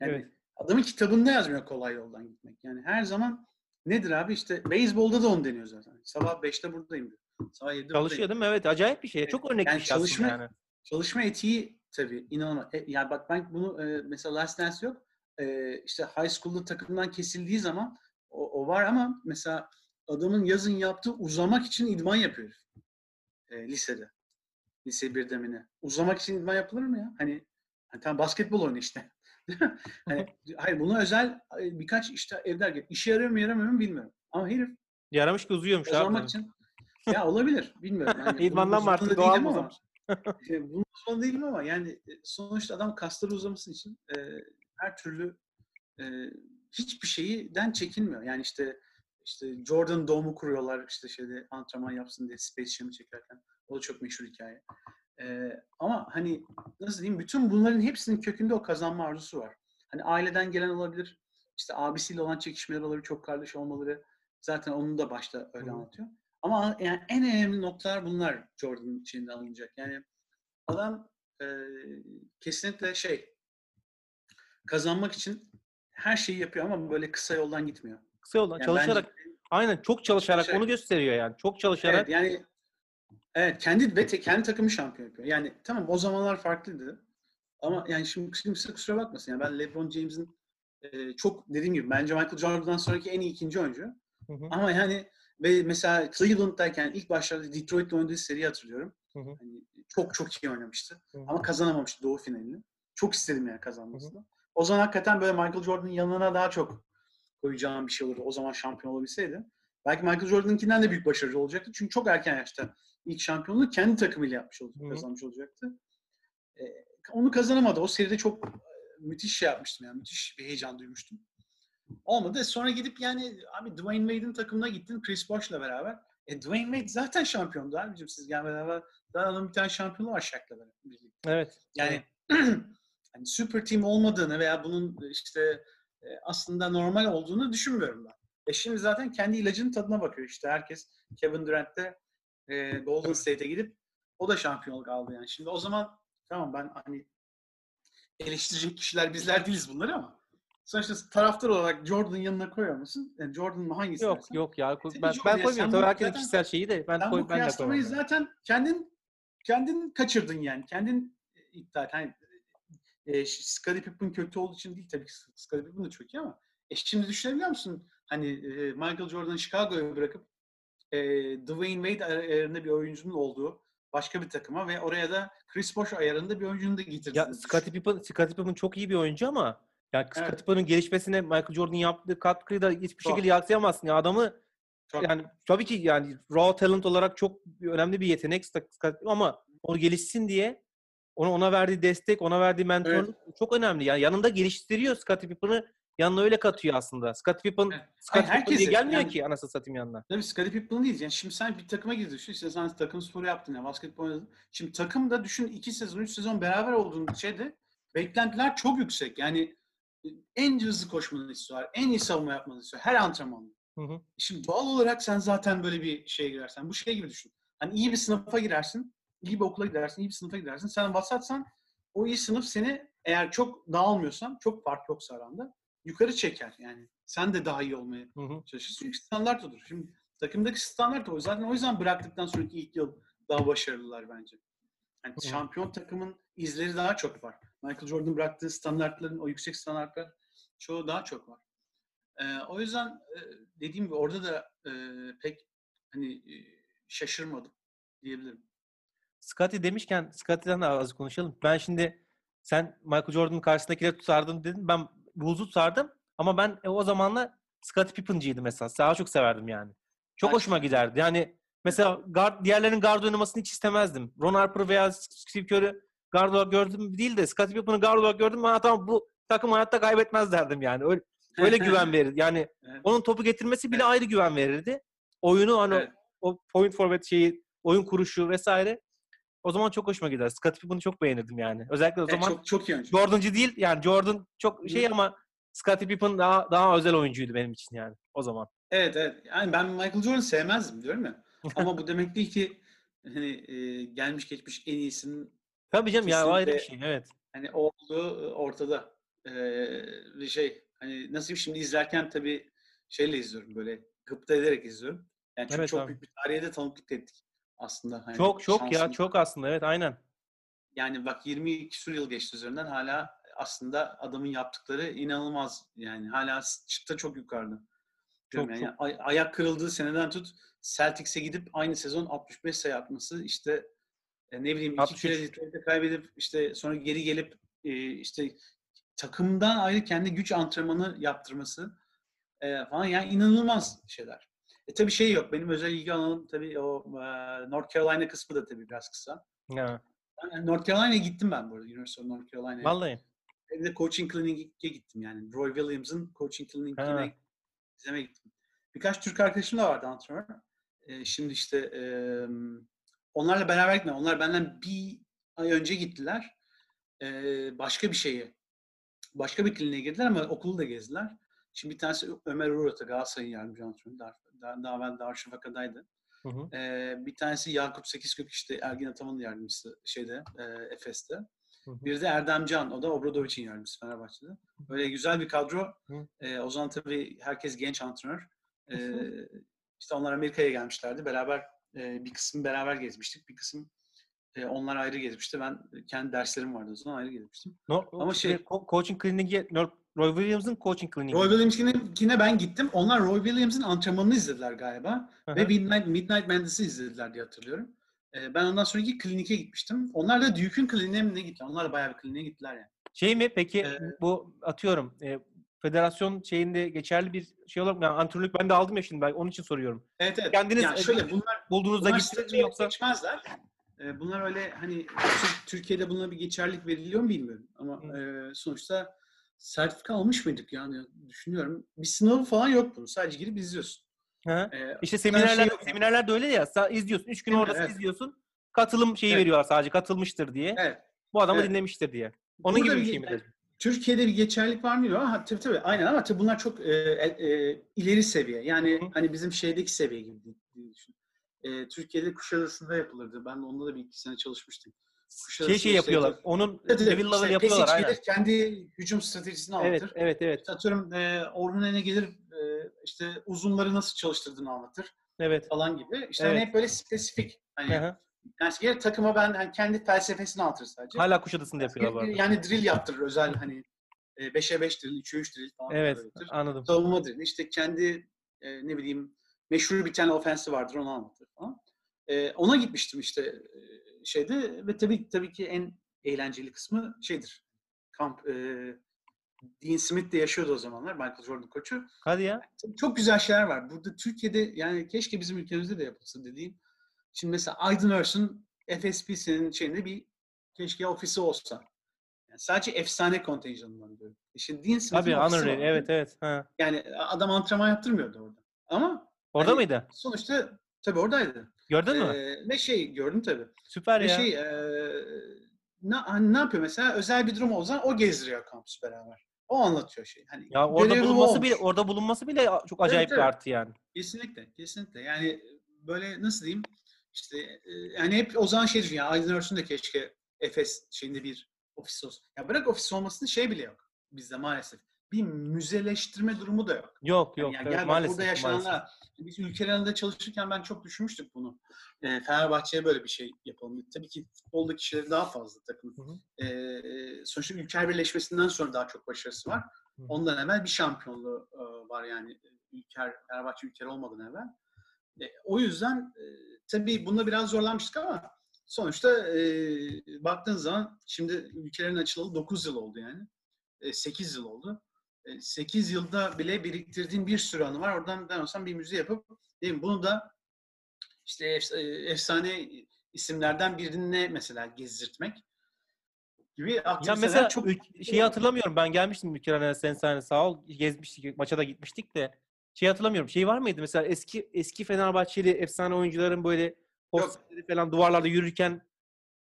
Yani Evet. adamın kitabında yazmıyor kolay yoldan gitmek. Yani her zaman nedir abi işte beyzbolda da onu deniyor zaten. Sabah 5'te buradayım diyor. Sabah 7'de buradayım. Evet. Acayip bir şey. Çok örnek Yani bir şey çalışma- yani. Çalışma etiği tabii inanılmaz. E, yani bak ben bunu e, mesela Last Dance yok. E, işte high school'da takımdan kesildiği zaman o, o var ama mesela adamın yazın yaptığı uzamak için idman yapıyor. E, lisede. Lise 1'de mi ne? Uzamak için idman yapılır mı ya? Hani, hani tamam basketbol oyunu işte. hani, hayır buna özel e, birkaç işte evler işe yarıyor mu yaramıyor mu bilmiyorum. Ama herif Yaramış ki uzuyormuş kazanmak için ya olabilir bilmiyorum. Bunun İdmandan mı artık doğal mı uzamış? e, bunun uzmanı değilim ama yani e, sonuçta adam kasları uzaması için e, her türlü e, hiçbir şeyden çekinmiyor. Yani işte işte Jordan Dome'u kuruyorlar işte şeyde antrenman yapsın diye Space Jam'ı çekerken. O da çok meşhur hikaye. E, ama hani nasıl diyeyim bütün bunların hepsinin kökünde o kazanma arzusu var. Hani aileden gelen olabilir. işte abisiyle olan çekişmeler olabilir. Çok kardeş olmaları. Zaten onu da başta öyle Hı. anlatıyor. Ama yani en önemli noktalar bunlar Jordan'ın içinde alınacak. Yani adam e, kesinlikle şey kazanmak için her şeyi yapıyor ama böyle kısa yoldan gitmiyor. Kısa yoldan Yani çalışarak bence- aynen çok çalışarak Çalışarak. onu gösteriyor yani. Çok çalışarak evet yani evet kendi ve te- kendi takımı şampiyon yapıyor. Yani tamam o zamanlar farklıydı. Ama yani şimdi kimse kusura bakmasın. Yani ben LeBron James'in e, çok dediğim gibi bence Michael Jordan'dan sonraki en iyi ikinci oyuncu. Hı hı. Ama yani ve mesela Cleveland'dayken ilk başlarda Detroit'le oynadığı seriyi hatırlıyorum. Hı hı. Hani çok çok iyi oynamıştı. Hı hı. Ama kazanamamıştı Doğu finalini. Çok istedim yani kazanmasını. O zaman hakikaten böyle Michael Jordan'ın yanına daha çok koyacağım bir şey olurdu. O zaman şampiyon olabilseydi. Belki Michael Jordan'ınkinden de büyük başarılı olacaktı. Çünkü çok erken yaşta ilk şampiyonluğu kendi takımıyla yapmış Hı olacaktı, hı. kazanmış olacaktı. Ee, onu kazanamadı. O seride çok e, müthiş şey yapmıştım yani. Müthiş bir heyecan duymuştum. Olmadı. Sonra gidip yani abi Dwayne Wade'in takımına gittin Chris Bosh'la beraber. E Dwayne Wade zaten şampiyondu abicim siz gelmeden evvel. Daha adamın bir tane şampiyonu var Shaq'la birlikte. Evet. Yani hani süper team olmadığını veya bunun işte e, aslında normal olduğunu düşünmüyorum ben. E şimdi zaten kendi ilacının tadına bakıyor işte herkes. Kevin Durant de e, Golden State'e gidip o da şampiyonluk aldı yani. Şimdi o zaman tamam ben hani eleştirecek kişiler bizler değiliz bunları ama sonuçta taraftar olarak Jordan'ın yanına koyuyor musun? Yani Jordan'ın hangisi? Yok dersen? yok ya. Tabii Ben, Jordan ben koymuyorum. Tabii herkesin kişisel şeyi de ben Sen koy bu ben de kıyaslamayı koymam. zaten kendin kendin kaçırdın yani. Kendin iddia et. Hani, e, Scottie Pippen kötü olduğu için değil tabii ki Scottie Pippen de çok iyi ama e şimdi düşünebiliyor musun? Hani e, Michael Jordan'ı Chicago'ya bırakıp e, Dwayne Wade ayarında bir oyuncunun olduğu başka bir takıma ve oraya da Chris Bosh ayarında bir oyuncunu da getirdin. Ya Scottie Pippen, Scottie Pippen çok iyi bir oyuncu ama ya Scottie Evet. Pippen'ın gelişmesine Michael Jordan yaptığı katkıyı da hiçbir Çok. şekilde yadsıyamazsın. Ya adamı Çok. yani tabii ki yani raw talent olarak çok önemli bir yetenek ama o gelişsin diye ona ona verdiği destek, ona verdiği mentorluk çok önemli. Yani yanında geliştiriyor Scottie Pippen'ı yanına öyle katıyor aslında. Scottie Pippen Evet. Scottie Hayır, Pippen diye gelmiyor yani- ki anasını satayım yanına. Tabii Scottie Pippen değil. Yani şimdi sen bir takıma girdin. Düşün, işte sen takım sporu yaptın ya basketbol oynadın. Şimdi takımda düşün iki sezon, üç sezon beraber olduğun şeyde beklentiler çok yüksek. Yani en hızlı koşmanı istiyorlar. En iyi savunma yapmanı istiyor. Her antrenmanda. Hı hı. Şimdi doğal olarak sen zaten böyle bir şeye girersen. Bu şey gibi düşün. Hani iyi bir sınıfa girersin. iyi bir okula gidersin. iyi bir sınıfa gidersin. Sen vasatsan o iyi sınıf seni eğer çok dağılmıyorsan, çok fark yoksa aranda yukarı çeker. Yani sen de daha iyi olmaya Hı hı. çalışır. Çünkü standart odur. Şimdi takımdaki standart o. Zaten o yüzden bıraktıktan sonraki ilk yıl daha başarılılar bence. Yani Hı. şampiyon takımın izleri daha çok var. Michael Jordan bıraktığı standartların, o yüksek standartlar çoğu daha çok var. Ee, o yüzden e, dediğim gibi orada da e, pek hani e, şaşırmadım diyebilirim. Scottie demişken Scottie'den de az konuşalım. Ben şimdi sen Michael Jordan'ın karşısındakileri tutardın dedin. Ben Bulls'u tutardım ama ben e, o zamanla Scottie Pippen'cıydım mesela. Daha çok severdim yani. Çok Ben- hoşuma giderdi. Yani mesela guard, diğerlerinin guard oynamasını hiç istemezdim. Ron Harper veya Steve Kerr'ü guard olarak gördüm değil de Scottie Pippen'ı guard olarak gördüm. Ben tamam bu takım hayatta kaybetmez derdim yani. Öyle, öyle güven verir. Yani Evet. onun topu getirmesi bile Evet. ayrı güven verirdi. Oyunu hani Evet. o point forward şeyi, oyun kuruşu vesaire. O zaman çok hoşuma gider. Scottie Pippen'ı çok beğenirdim yani. Özellikle o zaman çok çok iyi. Jordan'cı değil yani Jordan çok şey ama Scottie Pippen daha daha özel oyuncuydu benim için yani o zaman. Evet evet. Yani ben Michael Jordan sevmezdim diyorum ya. Ama bu demek değil ki hani e, gelmiş geçmiş en iyisinin Tabii canım ya ayrı bir şey evet. hani olduğu ortada. Ee, bir şey hani nasıl şimdi izlerken tabii şeyle izliyorum böyle gıpta ederek izliyorum. Yani çünkü Evet çok abi. büyük bir tarihe de tanıklık ettik aslında. Hani Çok çok ya çok aslında evet aynen. Yani bak 20 küsur yıl geçti üzerinden hala aslında adamın yaptıkları inanılmaz. Yani hala çıta çok yukarıda. Çok, yani ay- ayak kırıldığı seneden tut Celtics'e gidip aynı sezon 65 sayı atması işte e, ne bileyim iki 63. kere kaybedip işte sonra geri gelip e, işte takımdan ayrı kendi güç antrenmanı yaptırması e, falan yani inanılmaz şeyler. E tabii şey yok. Benim özel ilgi alanım tabii o e, North Carolina kısmı da tabii biraz kısa. Ya, Ben North Carolina'ya gittim ben bu arada. University of North Carolina'ya. vallahi. Bir de coaching clinic'e gittim yani. Roy Williams'ın coaching clinic'ine izlemeye gittim. Birkaç Türk arkadaşım da vardı antrenör. Ee, şimdi işte e, onlarla beraber gitmedim. Onlar benden bir ay önce gittiler. Ee, başka bir şeye, başka bir kliniğe girdiler ama okulu da gezdiler. Şimdi bir tanesi Ömer Uğur'ta Galatasaray'ın yardımcı antrenörü. Daha, daha, daha Darüşşafaka'daydı. Hı hı. Ee, bir tanesi Yakup Sekizkök işte Ergin Ataman'ın yardımcısı şeyde, e, Efes'te. Hı hı. Bir de Erdem Can, o da Obradovic'in yardımcısı Fenerbahçe'de. Böyle güzel bir kadro. Hı. O zaman tabii herkes genç antrenör. Hı işte onlar Amerika'ya gelmişlerdi. Beraber e, bir kısım beraber gezmiştik. Bir kısım e, onlar ayrı gezmişti. Ben kendi derslerim vardı o zaman ayrı gezmiştim. No, Ama şey- ko- coaching kliniği Roy Williams'ın coaching kliniği. Roy Williams'ine ben gittim. Onlar Roy Williams'in antrenmanını izlediler galiba. Hı hı. Ve Midnight, Midnight Madness'ı izlediler diye hatırlıyorum. Ee, ben ondan sonraki klinike gitmiştim. Onlar da Duke'un kliniğine mi ne gittiler? Onlar da bayağı bir kliniğe gittiler yani. Şey mi peki Ee, bu atıyorum e, federasyon şeyinde geçerli bir şey olarak yani antrenörlük ben de aldım ya şimdi ben onun için soruyorum. Evet evet. Kendiniz- yani şöyle bunlar Bulduğunuzda gittiniz mi yoksa? geçmezler. Ee, bunlar öyle hani Tür- Türkiye'de buna bir geçerlilik veriliyor mu bilmiyorum. Ama Hı. e, sonuçta sertifika almış mıydık yani düşünüyorum. Bir sınavı falan yok bunun. Sadece girip izliyorsun. Hı. Ee, İşte seminerler şey- seminerler de öyle ya. İzliyorsun. Üç gün oradasın Evet. izliyorsun. Katılım şeyi Evet. veriyorlar sadece. Katılmıştır diye. Evet. Bu adamı Evet. dinlemiştir diye. Onun Burada gibi bir bir- şey mi? Türkiye'de bir geçerlik var mı bilmiyorum ama tabii tabii aynen ama tabii bunlar çok e, e, e, ileri seviye. Yani Hı hani bizim şeydeki seviye gibi diye- düşün. E, Türkiye'de Kuşadası'nda yapılırdı. Ben de onda da bir iki sene çalışmıştım. Şey Kuşadası şey işte- yapıyorlar. Onun Tabii tabii, level level işte yapıyorlar PES aynen. gelir, kendi hücum stratejisini Evet, anlatır. evet, evet. İşte atıyorum e, Orhun gelir e, işte uzunları nasıl çalıştırdığını anlatır Evet. falan gibi. İşte Evet. hani hep böyle spesifik. Hani, Hı hı. Yani gerek takıma ben hani kendi felsefesini anlatır sadece. Hala Kuşadası'nda yapıyorlar bu arada. Yani drill yaptırır özel hani 5'e 5 drill, 3'e 3 drill falan. Evet, öğretir. anladım. Savunma drill. İşte kendi e, ne bileyim meşhur bir tane ofensi vardır onu anlatır falan. E, ona gitmiştim işte e, şeyde ve tabii tabii ki en eğlenceli kısmı şeydir. Kamp e, Dean Smith de yaşıyordu o zamanlar Michael Jordan koçu. Hadi ya. Tabii çok güzel şeyler var. Burada Türkiye'de yani keşke bizim ülkemizde de yapılsa dediğim. Şimdi mesela Aydın Örs'ün FSP'sinin şeyinde bir keşke ofisi olsa. Yani sadece efsane kontenjanından diyorum. E Şimdi Dean Smith'in Tabii Honor evet evet. Ha. Yani adam antrenman yaptırmıyordu orada. Ama Orada Hani- mıydı? sonuçta tabii oradaydı. Gördün mü? Ee, ve şey gördüm tabii. Süper Ve ya. şey e, ne, hani ne yapıyor mesela özel bir durum zaman o gezdiriyor kampüsü beraber. O anlatıyor şey. Hani ya orada bulunması olmuş. bile orada bulunması bile çok acayip bir tabii. artı yani. Kesinlikle, kesinlikle. Yani böyle nasıl diyeyim? İşte e, yani hep o zaman şey düşün ya Aydın Örsün de keşke Efes şeyinde bir ofis olsun. Ya bırak ofis olmasını şey bile yok bizde maalesef. Bir müzeleştirme durumu da yok. Yok Yani yok. yani evet, gel maalesef, burada yaşananlar. maalesef. Biz ülkelerinde çalışırken ben çok düşünmüştük bunu. E, Fenerbahçe'ye böyle bir şey yapalım. Tabii ki futbolda kişileri daha fazla takım. E, sonuçta ülker birleşmesinden sonra daha çok başarısı var. Hı hı. Ondan evvel bir şampiyonluğu e, var yani ülker, Fenerbahçe ülker olmadan evvel. E, o yüzden e, tabii bunda biraz zorlanmıştık ama sonuçta e, baktığın zaman şimdi ülkelerin açılalı 9 yıl oldu yani. E, 8 yıl oldu. 8 yılda bile biriktirdiğin bir sürü anı var. Oradan ben olsam bir müze yapıp değil mi? Bunu da işte e, efsane isimlerden birine mesela gezdirtmek gibi Ya aktiviteler mesela çok şeyi hatırlamıyorum. Ben gelmiştim Ülker Arena'ya sen sahne sağ ol. Gezmiştik. Maça da gitmiştik de. Şey hatırlamıyorum. Şey var mıydı mesela eski eski Fenerbahçeli efsane oyuncuların böyle posterleri falan duvarlarda yürürken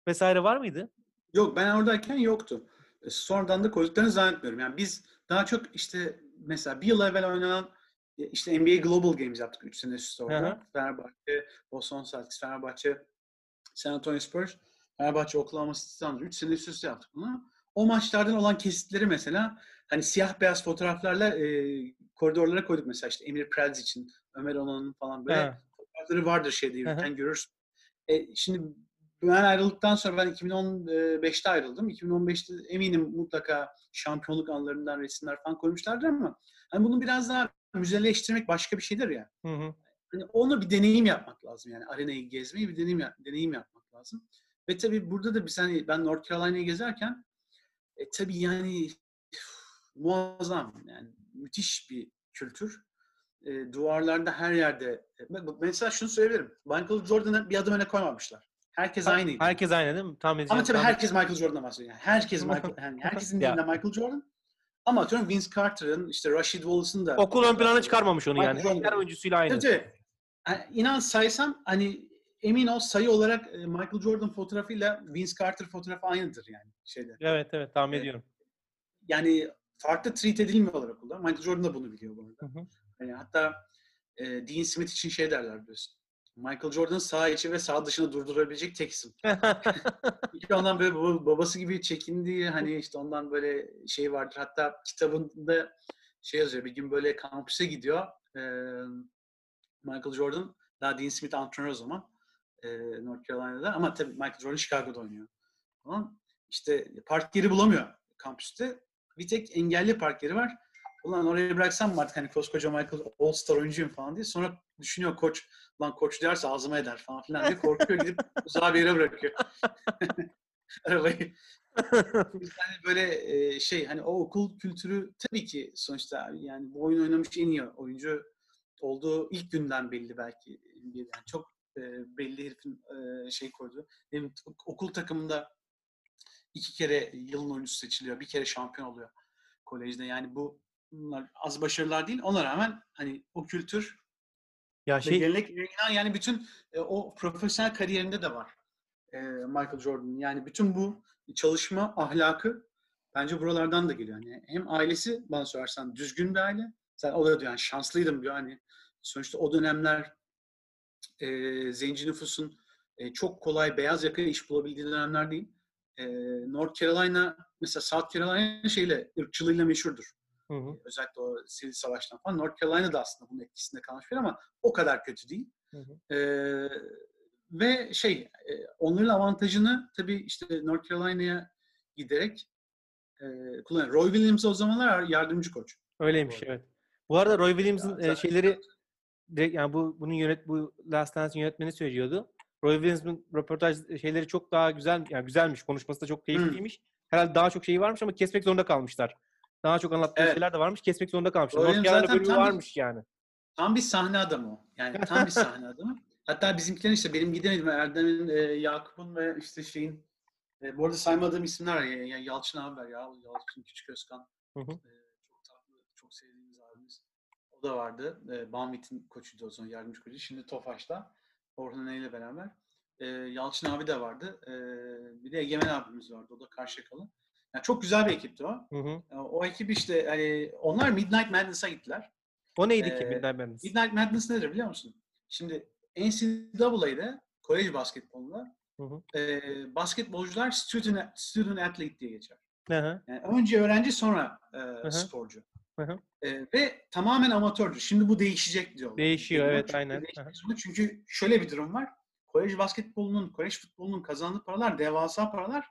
vesaire var mıydı? Yok ben oradayken yoktu. E, Sonradan da koyduklarını zannetmiyorum. Yani biz daha çok işte mesela bir yıl evvel oynanan e, işte NBA Global Games yaptık 3 sene üst orada. Fenerbahçe, Boston Celtics, Fenerbahçe, San Antonio Spurs, Fenerbahçe, Oklahoma City Thunder 3 sene üst üste yaptık bunu. O maçlardan olan kesitleri mesela hani siyah beyaz fotoğraflarla e, koridorlara koyduk mesela işte Emir Prelz için, Ömer Onan'ın falan böyle Ha. fotoğrafları vardır şeyde yürürken görürsün. E, şimdi ben ayrıldıktan sonra ben 2015'te ayrıldım. 2015'te eminim mutlaka şampiyonluk anlarından resimler falan koymuşlardır ama hani bunu biraz daha müzeleştirmek başka bir şeydir ya. Hı hı. Hani onu bir deneyim yapmak lazım yani arenayı gezmeyi bir deneyim deneyim yapmak lazım. Ve tabii burada da biz hani ben North Carolina'yı gezerken e, tabii yani muazzam yani müthiş bir kültür. E, duvarlarda her yerde mesela şunu söyleyebilirim. Michael Jordan'ı bir adım öne koymamışlar. Herkes aynıydı. Herkes aynı değil mi? Tam Ama tabii herkes Michael Jordan'dan bahsediyor. Yani herkes Michael, yani herkesin dilinde Michael Jordan. Ama atıyorum Vince Carter'ın, işte Rashid Wallace'ın da Okul ön plana çıkarmamış onu Michael yani. Jordan. Her oyuncusuyla aynı. Tabii. Yani inan saysam hani emin ol sayı olarak Michael Jordan fotoğrafıyla Vince Carter fotoğrafı aynıdır yani şeyde. Evet evet tahmin Evet. ediyorum. Yani farklı treat edilmiyorlar okulda. Michael Jordan da bunu biliyor bu arada. Hı hı. Yani hatta e, Dean Smith için şey derler biliyorsun. Michael Jordan sağ içi ve sağ dışını durdurabilecek tek isim. İlk ondan böyle baba- babası gibi çekindiği hani işte ondan böyle şey vardır. Hatta kitabında şey yazıyor. Bir gün böyle kampüse gidiyor. Ee, Michael Jordan daha Dean Smith antrenör o zaman. ee, North Carolina'da. Ama tabii Michael Jordan Chicago'da oynuyor. Tamam. İşte park yeri bulamıyor kampüste. Bir tek engelli park yeri var. Ulan oraya bıraksam mı artık hani koskoca Michael All-Star oyuncuyum falan diye. Sonra düşünüyor koç. Lan koç derse ağzıma eder falan filan diye korkuyor gidip uzağa bir yere bırakıyor. Arabayı. Yani böyle e, şey hani o okul kültürü tabii ki sonuçta yani bu oyun oynamış en iyi oyuncu olduğu ilk günden belli belki. Yani çok e, belli herifin e, şey koydu. Benim okul takımında iki kere yılın oyuncusu seçiliyor. Bir kere şampiyon oluyor kolejde. Yani bu bunlar az başarılar değil. Ona rağmen hani o kültür Ya şey gelenek inan yani bütün e, o profesyonel kariyerinde de var e, Michael Jordan. Yani bütün bu çalışma ahlakı bence buralardan da geliyor. Yani hem ailesi bana sorarsan düzgün bir aile. Sen o da diyor yani şanslıydım diyor. Hani sonuçta o dönemler e, zenci nüfusun e, çok kolay beyaz yaka iş bulabildiği dönemler değil. E, North Carolina mesela South Carolina şeyle ırkçılığıyla meşhurdur Hı hı. özellikle o sivil savaştan falan. North Carolina da aslında bunun etkisinde kalmış bir ama o kadar kötü değil. Hı hı. Ee, ve şey e, onların avantajını tabii işte North Carolina'ya giderek e, kullanıyor. Roy Williams o zamanlar yardımcı koç. Öyleymiş arada. evet. Bu arada Roy Williams'ın Ya e, şeyleri direkt yani bu bunun yönet bu Last Dance'in yönetmeni söylüyordu. Roy Williams'ın röportaj şeyleri çok daha güzel yani güzelmiş. Konuşması da çok keyifliymiş. Herhalde daha çok şeyi varmış ama kesmek zorunda kalmışlar. Daha çok anlattığı Evet. şeyler de varmış. Kesmek zorunda kalmışlar. North Carolina bölümü tam bir- varmış yani. Tam bir sahne adamı o. Yani tam bir sahne adamı. Hatta bizimkilerin işte benim gidemedim Erdem'in, e, Yakup'un ve işte şeyin e, bu arada saymadığım isimler var. Ya Yalçın abi var ya. Yalçın Küçük Özkan. Hı hı. E, çok tatlı, çok sevdiğimiz abimiz. O da vardı. E, Banvit'in koçuydu o zaman, yardımcı koçu. Şimdi Tofaş'ta. Orhun ile beraber. E, Yalçın abi de vardı. E, bir de Egemen abimiz vardı. O da Karşıyakalı. Yani çok güzel bir ekipti o. Hı hı. E, O ekip işte hani onlar Midnight Madness'a gittiler. O neydi ki Ee, Midnight Madness? Midnight Madness nedir biliyor musun? Şimdi NCAA'de kolej basketbolunda Hı hı. e, basketbolcular student, student athlete diye geçer. Hı hı. Yani önce öğrenci sonra e, hı. sporcu. Hı hı. E, ve tamamen amatördür. Şimdi bu değişecek diyor. Değişiyor, evet, Çünkü aynen. Hı hı. Çünkü şöyle bir durum var. Kolej basketbolunun, kolej futbolunun kazandığı paralar devasa paralar.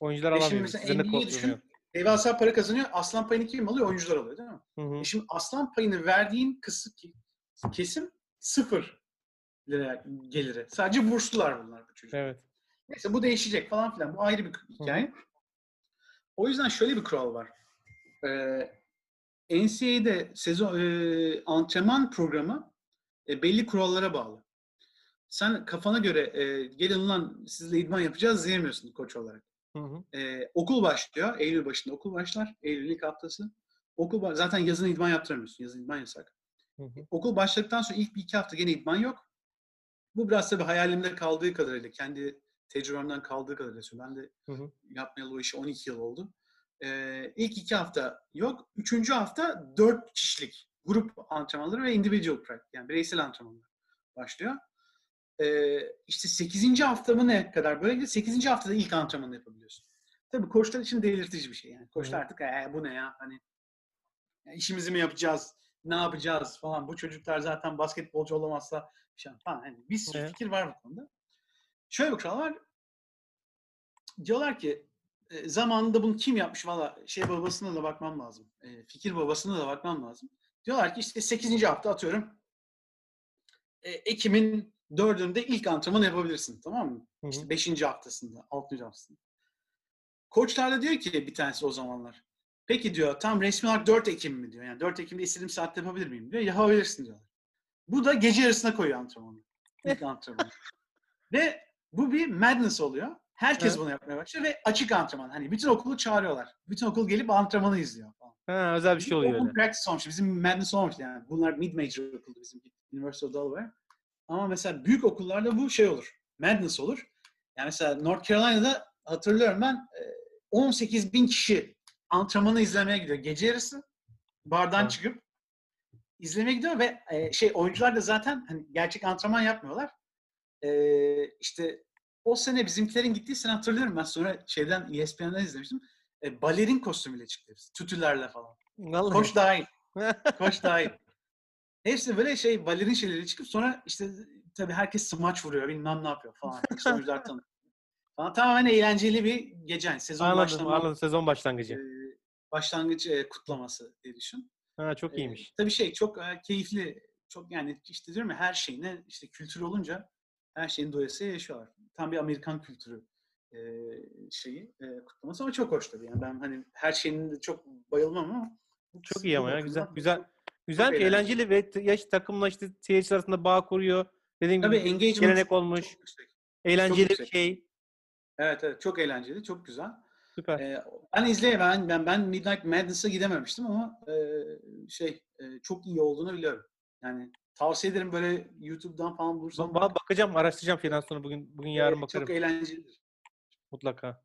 Oyuncular şimdi alamıyor. mesela Sizin de NBA'yi düşün. Devasa para kazanıyor. Aslan payını kim alıyor? Oyuncular alıyor değil mi? Hı hı. E şimdi aslan payını verdiğin kısım kesim sıfır lira geliri. Sadece burslular bunlar bu çocuklar. Evet. Neyse bu değişecek falan filan. Bu ayrı bir hikaye. O yüzden şöyle bir kural var. Ee, NCAA'de sezon e, antrenman programı e, belli kurallara bağlı. Sen kafana göre e, gelin lan sizle idman yapacağız diyemiyorsun koç olarak. Hı hı. Ee, okul başlıyor. Eylül başında okul başlar. Eylül ilk haftası. Okul zaten yazın idman yaptıramıyorsun. Yazın idman yasak. Hı hı. Okul başladıktan sonra ilk bir iki hafta gene idman yok. Bu biraz tabii hayalimde kaldığı kadarıyla, kendi tecrübemden kaldığı kadarıyla söylüyorum. Ben de Hı hı. yapmayalı o işi 12 yıl oldu. Ee, ilk iki hafta yok. Üçüncü hafta dört kişilik grup antrenmanları ve individual practice yani bireysel antrenmanlar başlıyor. Ee, işte 8. hafta mı ne kadar böyle gidiyor. 8. haftada ilk antrenmanı yapabiliyorsun. Tabii koçlar için delirtici bir şey yani. Koçlar artık "Ee, bu ne ya hani ya işimizi mi yapacağız? Ne yapacağız falan. Bu çocuklar zaten basketbolcu olamazsa şey falan. Hani bir sürü Evet. fikir var bu konuda. Şöyle bir kural var. Diyorlar ki e, zamanında bunu kim yapmış valla şey babasına da bakmam lazım. E, fikir babasına da bakmam lazım. Diyorlar ki işte 8. hafta atıyorum. E, Ekim'in 4'ünde ilk antrenmanı yapabilirsin. Tamam mı? Hı hı. İşte 5. haftasında, 6. haftasında. Koçlar da diyor ki bir tanesi o zamanlar. Peki diyor tam resmi olarak 4 Ekim mi diyor. Yani 4 Ekim'de istediğim saatte yapabilir miyim diyor. Yapabilirsin diyorlar. Bu da gece yarısına koyuyor antrenmanı. İlk antrenmanı. ve bu bir madness oluyor. Herkes Evet. bunu yapmaya başlıyor ve açık antrenman. Hani bütün okulu çağırıyorlar. Bütün okul gelip antrenmanı izliyor falan. Ha, özel bir şey oluyor öyle. practice olmuş. Bizim madness olmuş yani. Bunlar mid major okuldu bizim University of Delaware. Ama mesela büyük okullarda bu şey olur. Madness olur. Yani mesela North Carolina'da hatırlıyorum ben e, 18 bin kişi antrenmanı izlemeye gidiyor. Gece yarısı bardan Evet. çıkıp izlemeye gidiyor ve e, şey oyuncular da zaten hani gerçek antrenman yapmıyorlar. E, işte o sene bizimkilerin gittiği sene hatırlıyorum ben sonra şeyden E ESPN'den izlemiştim. E, balerin kostümüyle çıktı hepsi. Tütülerle falan. Vallahi. Koç dahil. Koç dahil. Hepsi böyle şey balerin şeyleri çıkıp sonra işte tabii herkes smaç vuruyor bilmem ne yapıyor falan. Oyuncular tanıyor. Falan. Tamamen eğlenceli bir gece. Yani sezon anladım, başlama anladım. Sezon e, başlangıcı. başlangıç e, kutlaması diye düşün. Ha, çok E, iyiymiş. tabii şey çok e, keyifli. Çok yani işte diyorum ya her şeyine işte kültür olunca her şeyin doyasıya yaşıyorlar. Tam bir Amerikan kültürü e, şeyi e, kutlaması ama çok hoş tabii. Yani ben hani her şeyini de çok bayılmam ama Çok iyi ama ya. Güzel. çok- Güzel. Güzelmiş, eğlenceli. eğlenceli ve yaş takımla işte seyirciler arasında bağ kuruyor. Dediğim Tabii gibi gelenek olmuş. çok yüksek. eğlenceli bir yüksek. şey. Evet evet çok eğlenceli, çok güzel. Süper. Ee, ben izleye ben ben ben Midnight Madness'a gidememiştim ama e, şey e, çok iyi olduğunu biliyorum. Yani tavsiye ederim böyle YouTube'dan falan bulursan. Ba- ba- bakacağım, araştıracağım şeyden sonra bugün bugün yarın Ee, bakarım Çok eğlencelidir. mutlaka.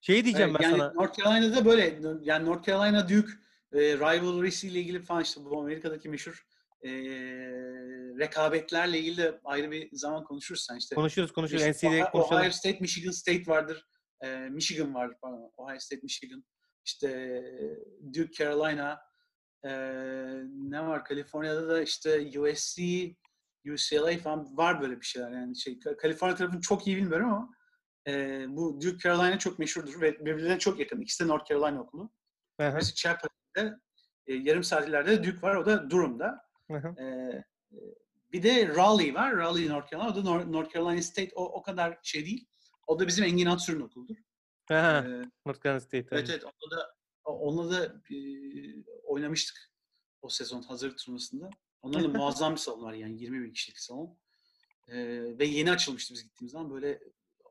Şeyi diyeceğim Evet, ben yani sana. North Carolina'da böyle yani North Carolina Duke e, rivalry'si ile ilgili falan işte bu Amerika'daki meşhur e, rekabetlerle ilgili de ayrı bir zaman konuşuruz sen işte. Konuşuyoruz, konuşuyoruz. İşte NCAA Ohio, konuşalım. Ohio State, Michigan State vardır. E, Michigan var pardon. Ohio State, Michigan. İşte Duke, Carolina. E, ne var? Kaliforniya'da da işte USC, UCLA falan var böyle bir şeyler. Yani şey Kaliforniya tarafını çok iyi bilmiyorum ama e, bu Duke Carolina çok meşhurdur ve birbirlerine çok yakın. İkisi de North Carolina okulu. Birisi Chapel'de, e, yarım saat ileride Duke var. O da Durham'da. hı hı. E, bir de Raleigh var. Raleigh, North Carolina. O da Nor- North Carolina State. O, o kadar şey değil. O da bizim Engin Atsur'un okuludur. Hı hı, E, North Carolina State. evet evet. Onunla da, onunla da e, oynamıştık o sezon hazırlık turnuvasında. Onların da muazzam bir salon var yani 20 bin kişilik salon. E, ve yeni açılmıştı biz gittiğimiz zaman. Böyle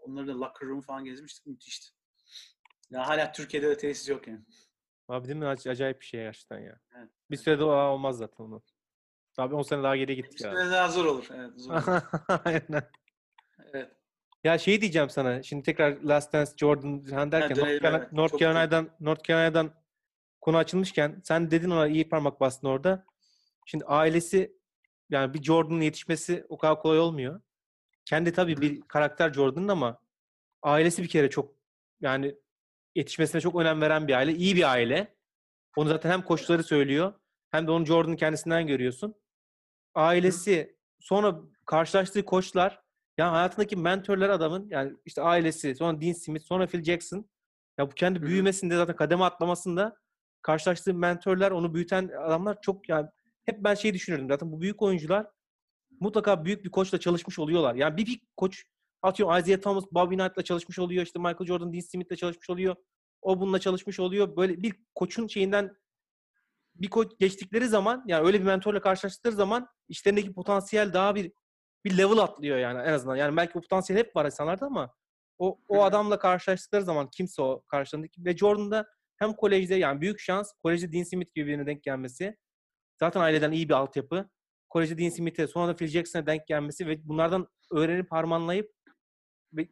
onların da locker room falan gezmiştik. Müthişti. Ya hala Türkiye'de de tesis yok yani. Abi değil mi? Ac- Acayip bir şey gerçekten ya. Evet. Bir sürede o olmaz zaten onu. Abi 10 sene daha geriye gittik Bir ya. süre daha zor olur. Evet, zor olur. Aynen. Ya şey diyeceğim sana. Şimdi tekrar Last Dance Jordan falan derken dönelim, North, evet. North Carolina'dan North Carolina'dan konu açılmışken sen dedin ona iyi parmak bastın orada. Şimdi ailesi yani bir Jordan'ın yetişmesi o kadar kolay olmuyor. Kendi tabii Hı. bir karakter Jordan'ın ama ailesi bir kere çok yani yetişmesine çok önem veren bir aile. iyi bir aile. Onu zaten hem koçları söylüyor hem de onu Jordan'ın kendisinden görüyorsun. Ailesi sonra karşılaştığı koçlar ya hayatındaki mentörler adamın yani işte ailesi sonra Dean Smith sonra Phil Jackson ya bu kendi büyümesinde zaten kademe atlamasında karşılaştığı mentörler onu büyüten adamlar çok yani hep ben şey düşünürdüm zaten bu büyük oyuncular mutlaka büyük bir koçla çalışmış oluyorlar. Yani bir, bir koç atıyorum Isaiah Thomas, Bobby Knight'la çalışmış oluyor. işte Michael Jordan, Dean Smith'le çalışmış oluyor. O bununla çalışmış oluyor. Böyle bir koçun şeyinden bir koç geçtikleri zaman yani öyle bir mentorla karşılaştıkları zaman işlerindeki potansiyel daha bir bir level atlıyor yani en azından. Yani belki o potansiyel hep var insanlarda ama o, o adamla karşılaştıkları zaman kimse o karşılarındaki ve Jordan'da hem kolejde yani büyük şans kolejde Dean Smith gibi birine denk gelmesi. Zaten aileden iyi bir altyapı. Kolejde Dean Smith'e sonra da Phil Jackson'a denk gelmesi ve bunlardan öğrenip harmanlayıp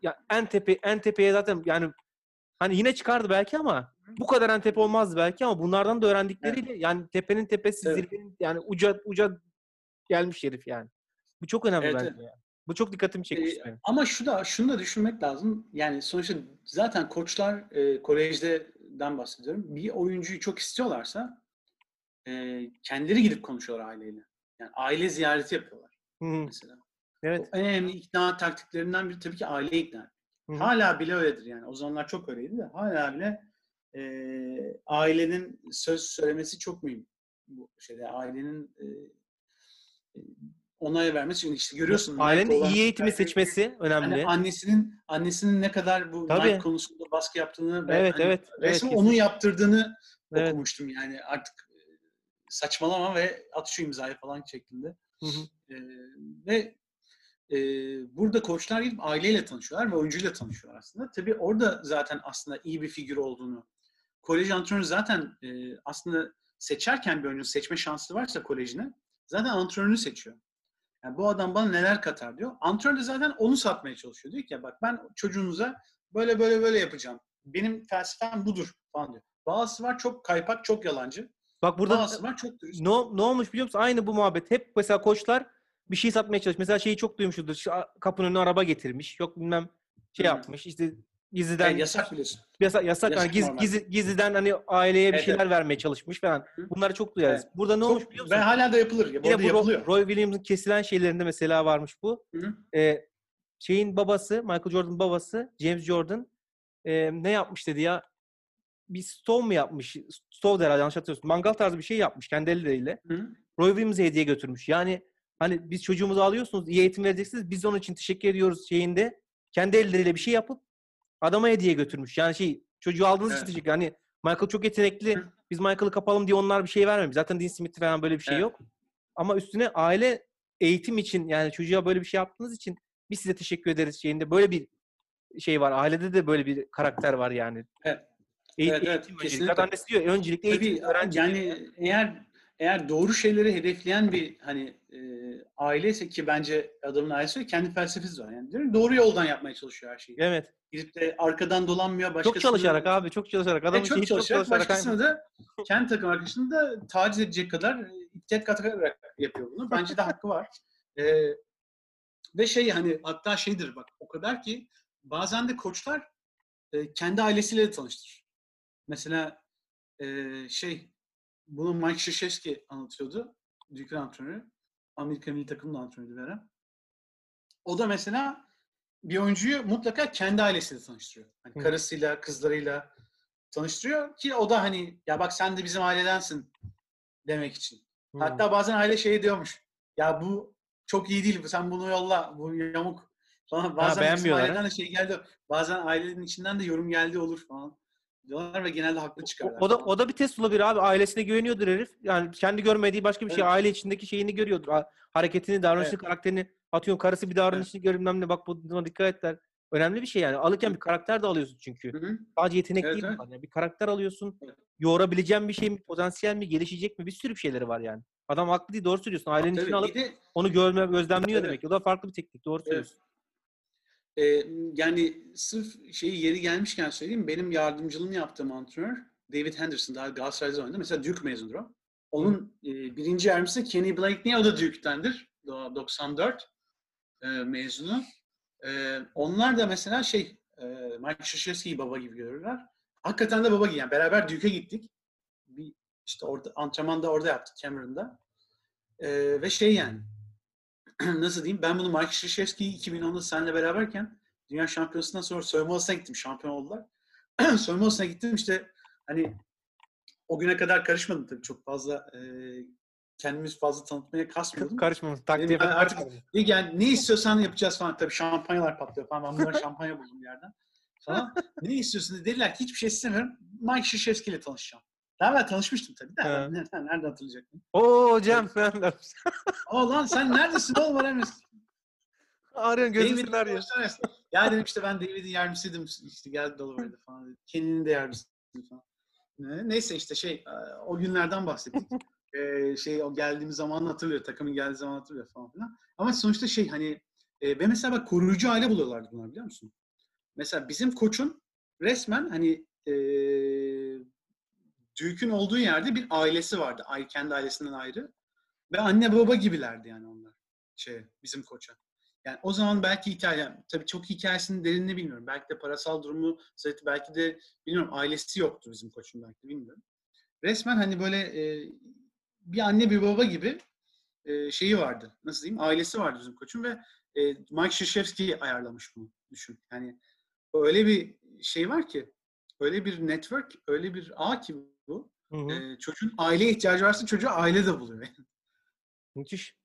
ya en tepe en tepeye zaten yani hani yine çıkardı belki ama bu kadar en tepe olmazdı belki ama bunlardan da öğrendikleriyle yani tepenin tepesi Evet. zirvenin yani uca uca gelmiş herif yani. Bu çok önemli Evet, bence. evet. Bu çok dikkatimi çekmiş Ee, benim. ama şu da şunu da düşünmek lazım. Yani sonuçta zaten koçlar e, kolejden bahsediyorum. Bir oyuncuyu çok istiyorlarsa e, kendileri gidip konuşuyorlar aileyle. Yani aile ziyareti yapıyorlar Hı hı. mesela. Evet. En önemli ikna taktiklerinden biri tabii ki aile ikna. etmek. Hı hı. Hala bile öyledir yani. O zamanlar çok öyleydi de hala bile e, ailenin söz söylemesi çok mühim. Bu şeyde ailenin e, onay vermesi. Çünkü işte görüyorsun. Ailenin iyi eğitimi seçmesi önemli. Hani annesinin annesinin ne kadar bu Tabii. Nike konusunda baskı yaptığını ve Evet, hani evet, evet, resmen kesin. onu yaptırdığını Evet. okumuştum yani artık e, saçmalama ve at şu imzayı falan şeklinde. Hı hı. Ee, ve e, burada koçlar gidip aileyle tanışıyorlar ve oyuncuyla tanışıyorlar aslında. Tabii orada zaten aslında iyi bir figür olduğunu, kolej antrenörü zaten e, aslında seçerken bir oyuncu seçme şansı varsa kolejine zaten antrenörünü seçiyor. Yani bu adam bana neler katar diyor. Antrenör de zaten onu satmaya çalışıyor. Diyor ki ya bak ben çocuğunuza böyle böyle böyle yapacağım. Benim felsefem budur falan diyor. Bazısı var çok kaypak, çok yalancı. Bak burada Bazısı var çok dürüst. ne, ne olmuş biliyor musun? Aynı bu muhabbet. Hep mesela koçlar bir şey satmaya çalışıyor. Mesela şeyi çok duymuşuzdur. Kapının önüne araba getirmiş. Yok bilmem şey yapmış. İşte gizliden Yani yasak biliyorsun. yasak, yasak, Yasak hani giz, gizi- gizliden hani aileye bir Evet, şeyler vermeye çalışmış falan. Bunları çok duyarız. Evet. Burada ne olmuş biliyor musun? Ve hala da yapılır. Ya, bu Yine bu yapılıyor. Roy Williams'ın kesilen şeylerinde mesela varmış bu. Hı. Ee, şeyin babası, Michael Jordan'ın babası, James Jordan e, ne yapmış dedi ya? Bir stove mu yapmış? Stove da herhalde yanlış hatırlıyorsun. Mangal tarzı bir şey yapmış kendi elleriyle. Hı. Roy Williams'e hediye götürmüş. Yani hani biz çocuğumuzu alıyorsunuz, iyi eğitim vereceksiniz. Biz de onun için teşekkür ediyoruz şeyinde. Kendi elleriyle bir şey yapıp adama hediye götürmüş. Yani şey çocuğu aldığınız için Evet. teşekkür. Hani Michael çok yetenekli. Hı. Biz Michael'ı kapalım diye onlar bir şey vermemiş. Zaten Dean Smith falan böyle bir şey Evet. yok. Ama üstüne aile eğitim için yani çocuğa böyle bir şey yaptığınız için biz size teşekkür ederiz şeyinde. Böyle bir şey var. Ailede de böyle bir karakter var yani. Evet. Eğit- Evet, evet, eğitim öncelikli. annesi diyor öncelikle eğitim Tabii öğrenci. yani eğer eğer doğru şeyleri hedefleyen bir hani e, aileyse ki bence adamın ailesi kendi felsefesi var. Yani diyorum, doğru yoldan yapmaya çalışıyor her şeyi. Evet. Gidip de arkadan dolanmıyor. Başkasını, Çok çalışarak abi. Çok çalışarak. Adamın Evet, çok şeyi çok çalışarak, çalışarak. başkasını da kendi takım arkadaşını da taciz edecek kadar ihtiyat katarak yapıyor bunu. Bence de hakkı var. Ee, ve şey hani hatta şeydir bak o kadar ki bazen de koçlar e, kendi ailesiyle de tanıştırır. Mesela e, şey bunu Mike Krzyzewski anlatıyordu. Duke'un antrenörü. Amerika milli takımının antrenörü bir ara. O da mesela bir oyuncuyu mutlaka kendi ailesiyle tanıştırıyor. Hani Hı. karısıyla, kızlarıyla tanıştırıyor ki o da hani ya bak sen de bizim ailedensin demek için. Hmm. Hatta bazen aile şey diyormuş. Ya bu çok iyi değil. Sen bunu yolla. Bu yamuk falan. Bazen beğenmiyorlar, aileden de şey geldi. Bazen ailenin içinden de yorum geldi olur falan. Diyorlar ve genelde haklı çıkarlar. o da o da bir test olabilir abi. Ailesine güveniyordur herif. Yani kendi görmediği başka bir şey. Evet. Aile içindeki şeyini görüyordur. Ha- Hareketini, davranışını, Evet. karakterini atıyor. Karısı bir davranışını görür bilmem ne. Bak buna dikkat et der. Önemli bir şey yani. Alırken bir karakter de alıyorsun çünkü. Hı hı. Sadece yetenek Evet, değil evet. Yani bir karakter alıyorsun. Evet. Yoğurabileceğin bir şey mi? Potansiyel mi? Gelişecek mi? Bir sürü bir şeyleri var yani. Adam haklı değil. Doğru söylüyorsun. Ailenin içine alıp de onu görme, gözlemliyor Evet. demek. O da farklı bir teknik. Doğru söylüyorsun. E, yani sırf şeyi yeri gelmişken söyleyeyim. Benim yardımcılığını yaptığım antrenör David Henderson daha Galatasaray'da oynadı. Mesela Duke mezunudur o. Onun e, birinci yardımcısı Kenny Blakeney. O da Duke'tendir. Do- 94 e, mezunu. E, onlar da mesela şey e, Mike Krzyzewski'yi baba gibi görürler. Hakikaten de baba gibi. Yani beraber Duke'e gittik. Bir, işte orada antrenman da orada yaptık Cameron'da. E, ve şey yani nasıl diyeyim ben bunu Mike Krzyzewski'yi 2010'da seninle beraberken Dünya Şampiyonası'ndan sonra soyunma odasına gittim. Şampiyon oldular. soyunma odasına gittim işte hani o güne kadar karışmadım tabii çok fazla e, kendimiz fazla tanıtmaya kasmıyordum. Karışmamış. Taktiğe falan artık- yani ne istiyorsan yapacağız falan. Tabii şampanyalar patlıyor falan. Ben bunlara şampanya buldum bir yerden. Falan. ne istiyorsun dediler ki hiçbir şey istemiyorum. Mike Krzyzewski ile tanışacağım. Daha evvel tanışmıştım tabii de. Nereden, nereden hatırlayacaktım? Oo hocam falan. Der. Aa lan sen neredesin oğlum? Arıyorsun gözün David senaryo. Konuşarsın. Ya dedim işte ben David'in yardımcısıydım. İşte geldi Dolaver'de falan. dedi. Kenny'nin de yardımcısıydı falan. Ne- Neyse işte şey e, o günlerden bahsettik. Ee, şey o geldiğimiz zaman hatırlıyor. Takımın geldiği zaman hatırlıyor falan filan. Ama sonuçta şey hani e, ve mesela bak koruyucu aile buluyorlardı bunlar biliyor musun? Mesela bizim koçun resmen hani e, Duke'ün olduğu yerde bir ailesi vardı. Ay, kendi ailesinden ayrı. Ve anne baba gibilerdi yani onlar. Şey, bizim koça. Yani o zaman belki hikaye, tabii çok hikayesinin derinini bilmiyorum. Belki de parasal durumu, belki de bilmiyorum ailesi yoktu bizim koçun belki bilmiyorum. Resmen hani böyle e, bir anne bir baba gibi e, şeyi vardı. Nasıl diyeyim? Ailesi vardı bizim koçun ve e, Mike Krzyzewski ayarlamış bunu düşün. Yani öyle bir şey var ki, öyle bir network, öyle bir ağ ki bu. Hı hı. E, çocuğun aileye ihtiyacı varsa çocuğu aile de buluyor. Müthiş.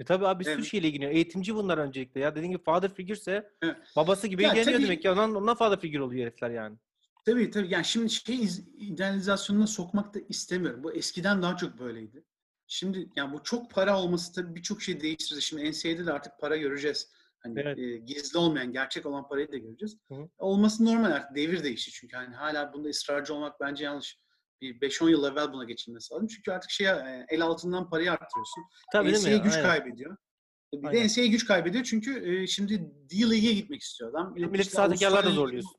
E tabii abi bir sürü Evet. şeyle ilgileniyor. Eğitimci bunlar öncelikle ya. Dediğin gibi father figure'se Evet. babası gibi ilgileniyor tabii- demek ki. Ondan, ondan father figure oluyor herifler yani. Tabii tabii. Yani şimdi şey iz- idealizasyonuna sokmak da istemiyorum. Bu eskiden daha çok böyleydi. Şimdi yani bu çok para olması tabii birçok şey değiştirdi. Şimdi NCAA'de de artık para göreceğiz. Hani Evet. e, gizli olmayan, gerçek olan parayı da göreceğiz. Hı hı. Olması normal artık. Devir değişti çünkü. Hani hala bunda ısrarcı olmak bence yanlış. Bir 5-10 yıl evvel buna geçilmesi lazım. Çünkü artık şey e, el altından parayı arttırıyorsun. Tabii NCAA güç Aynen. kaybediyor. Bir de Aynen. NCAA güç kaybediyor çünkü e, şimdi D-League'e gitmek istiyor adam. Yok Millet işte sahtekarlar da Avustralya zorluyorsun.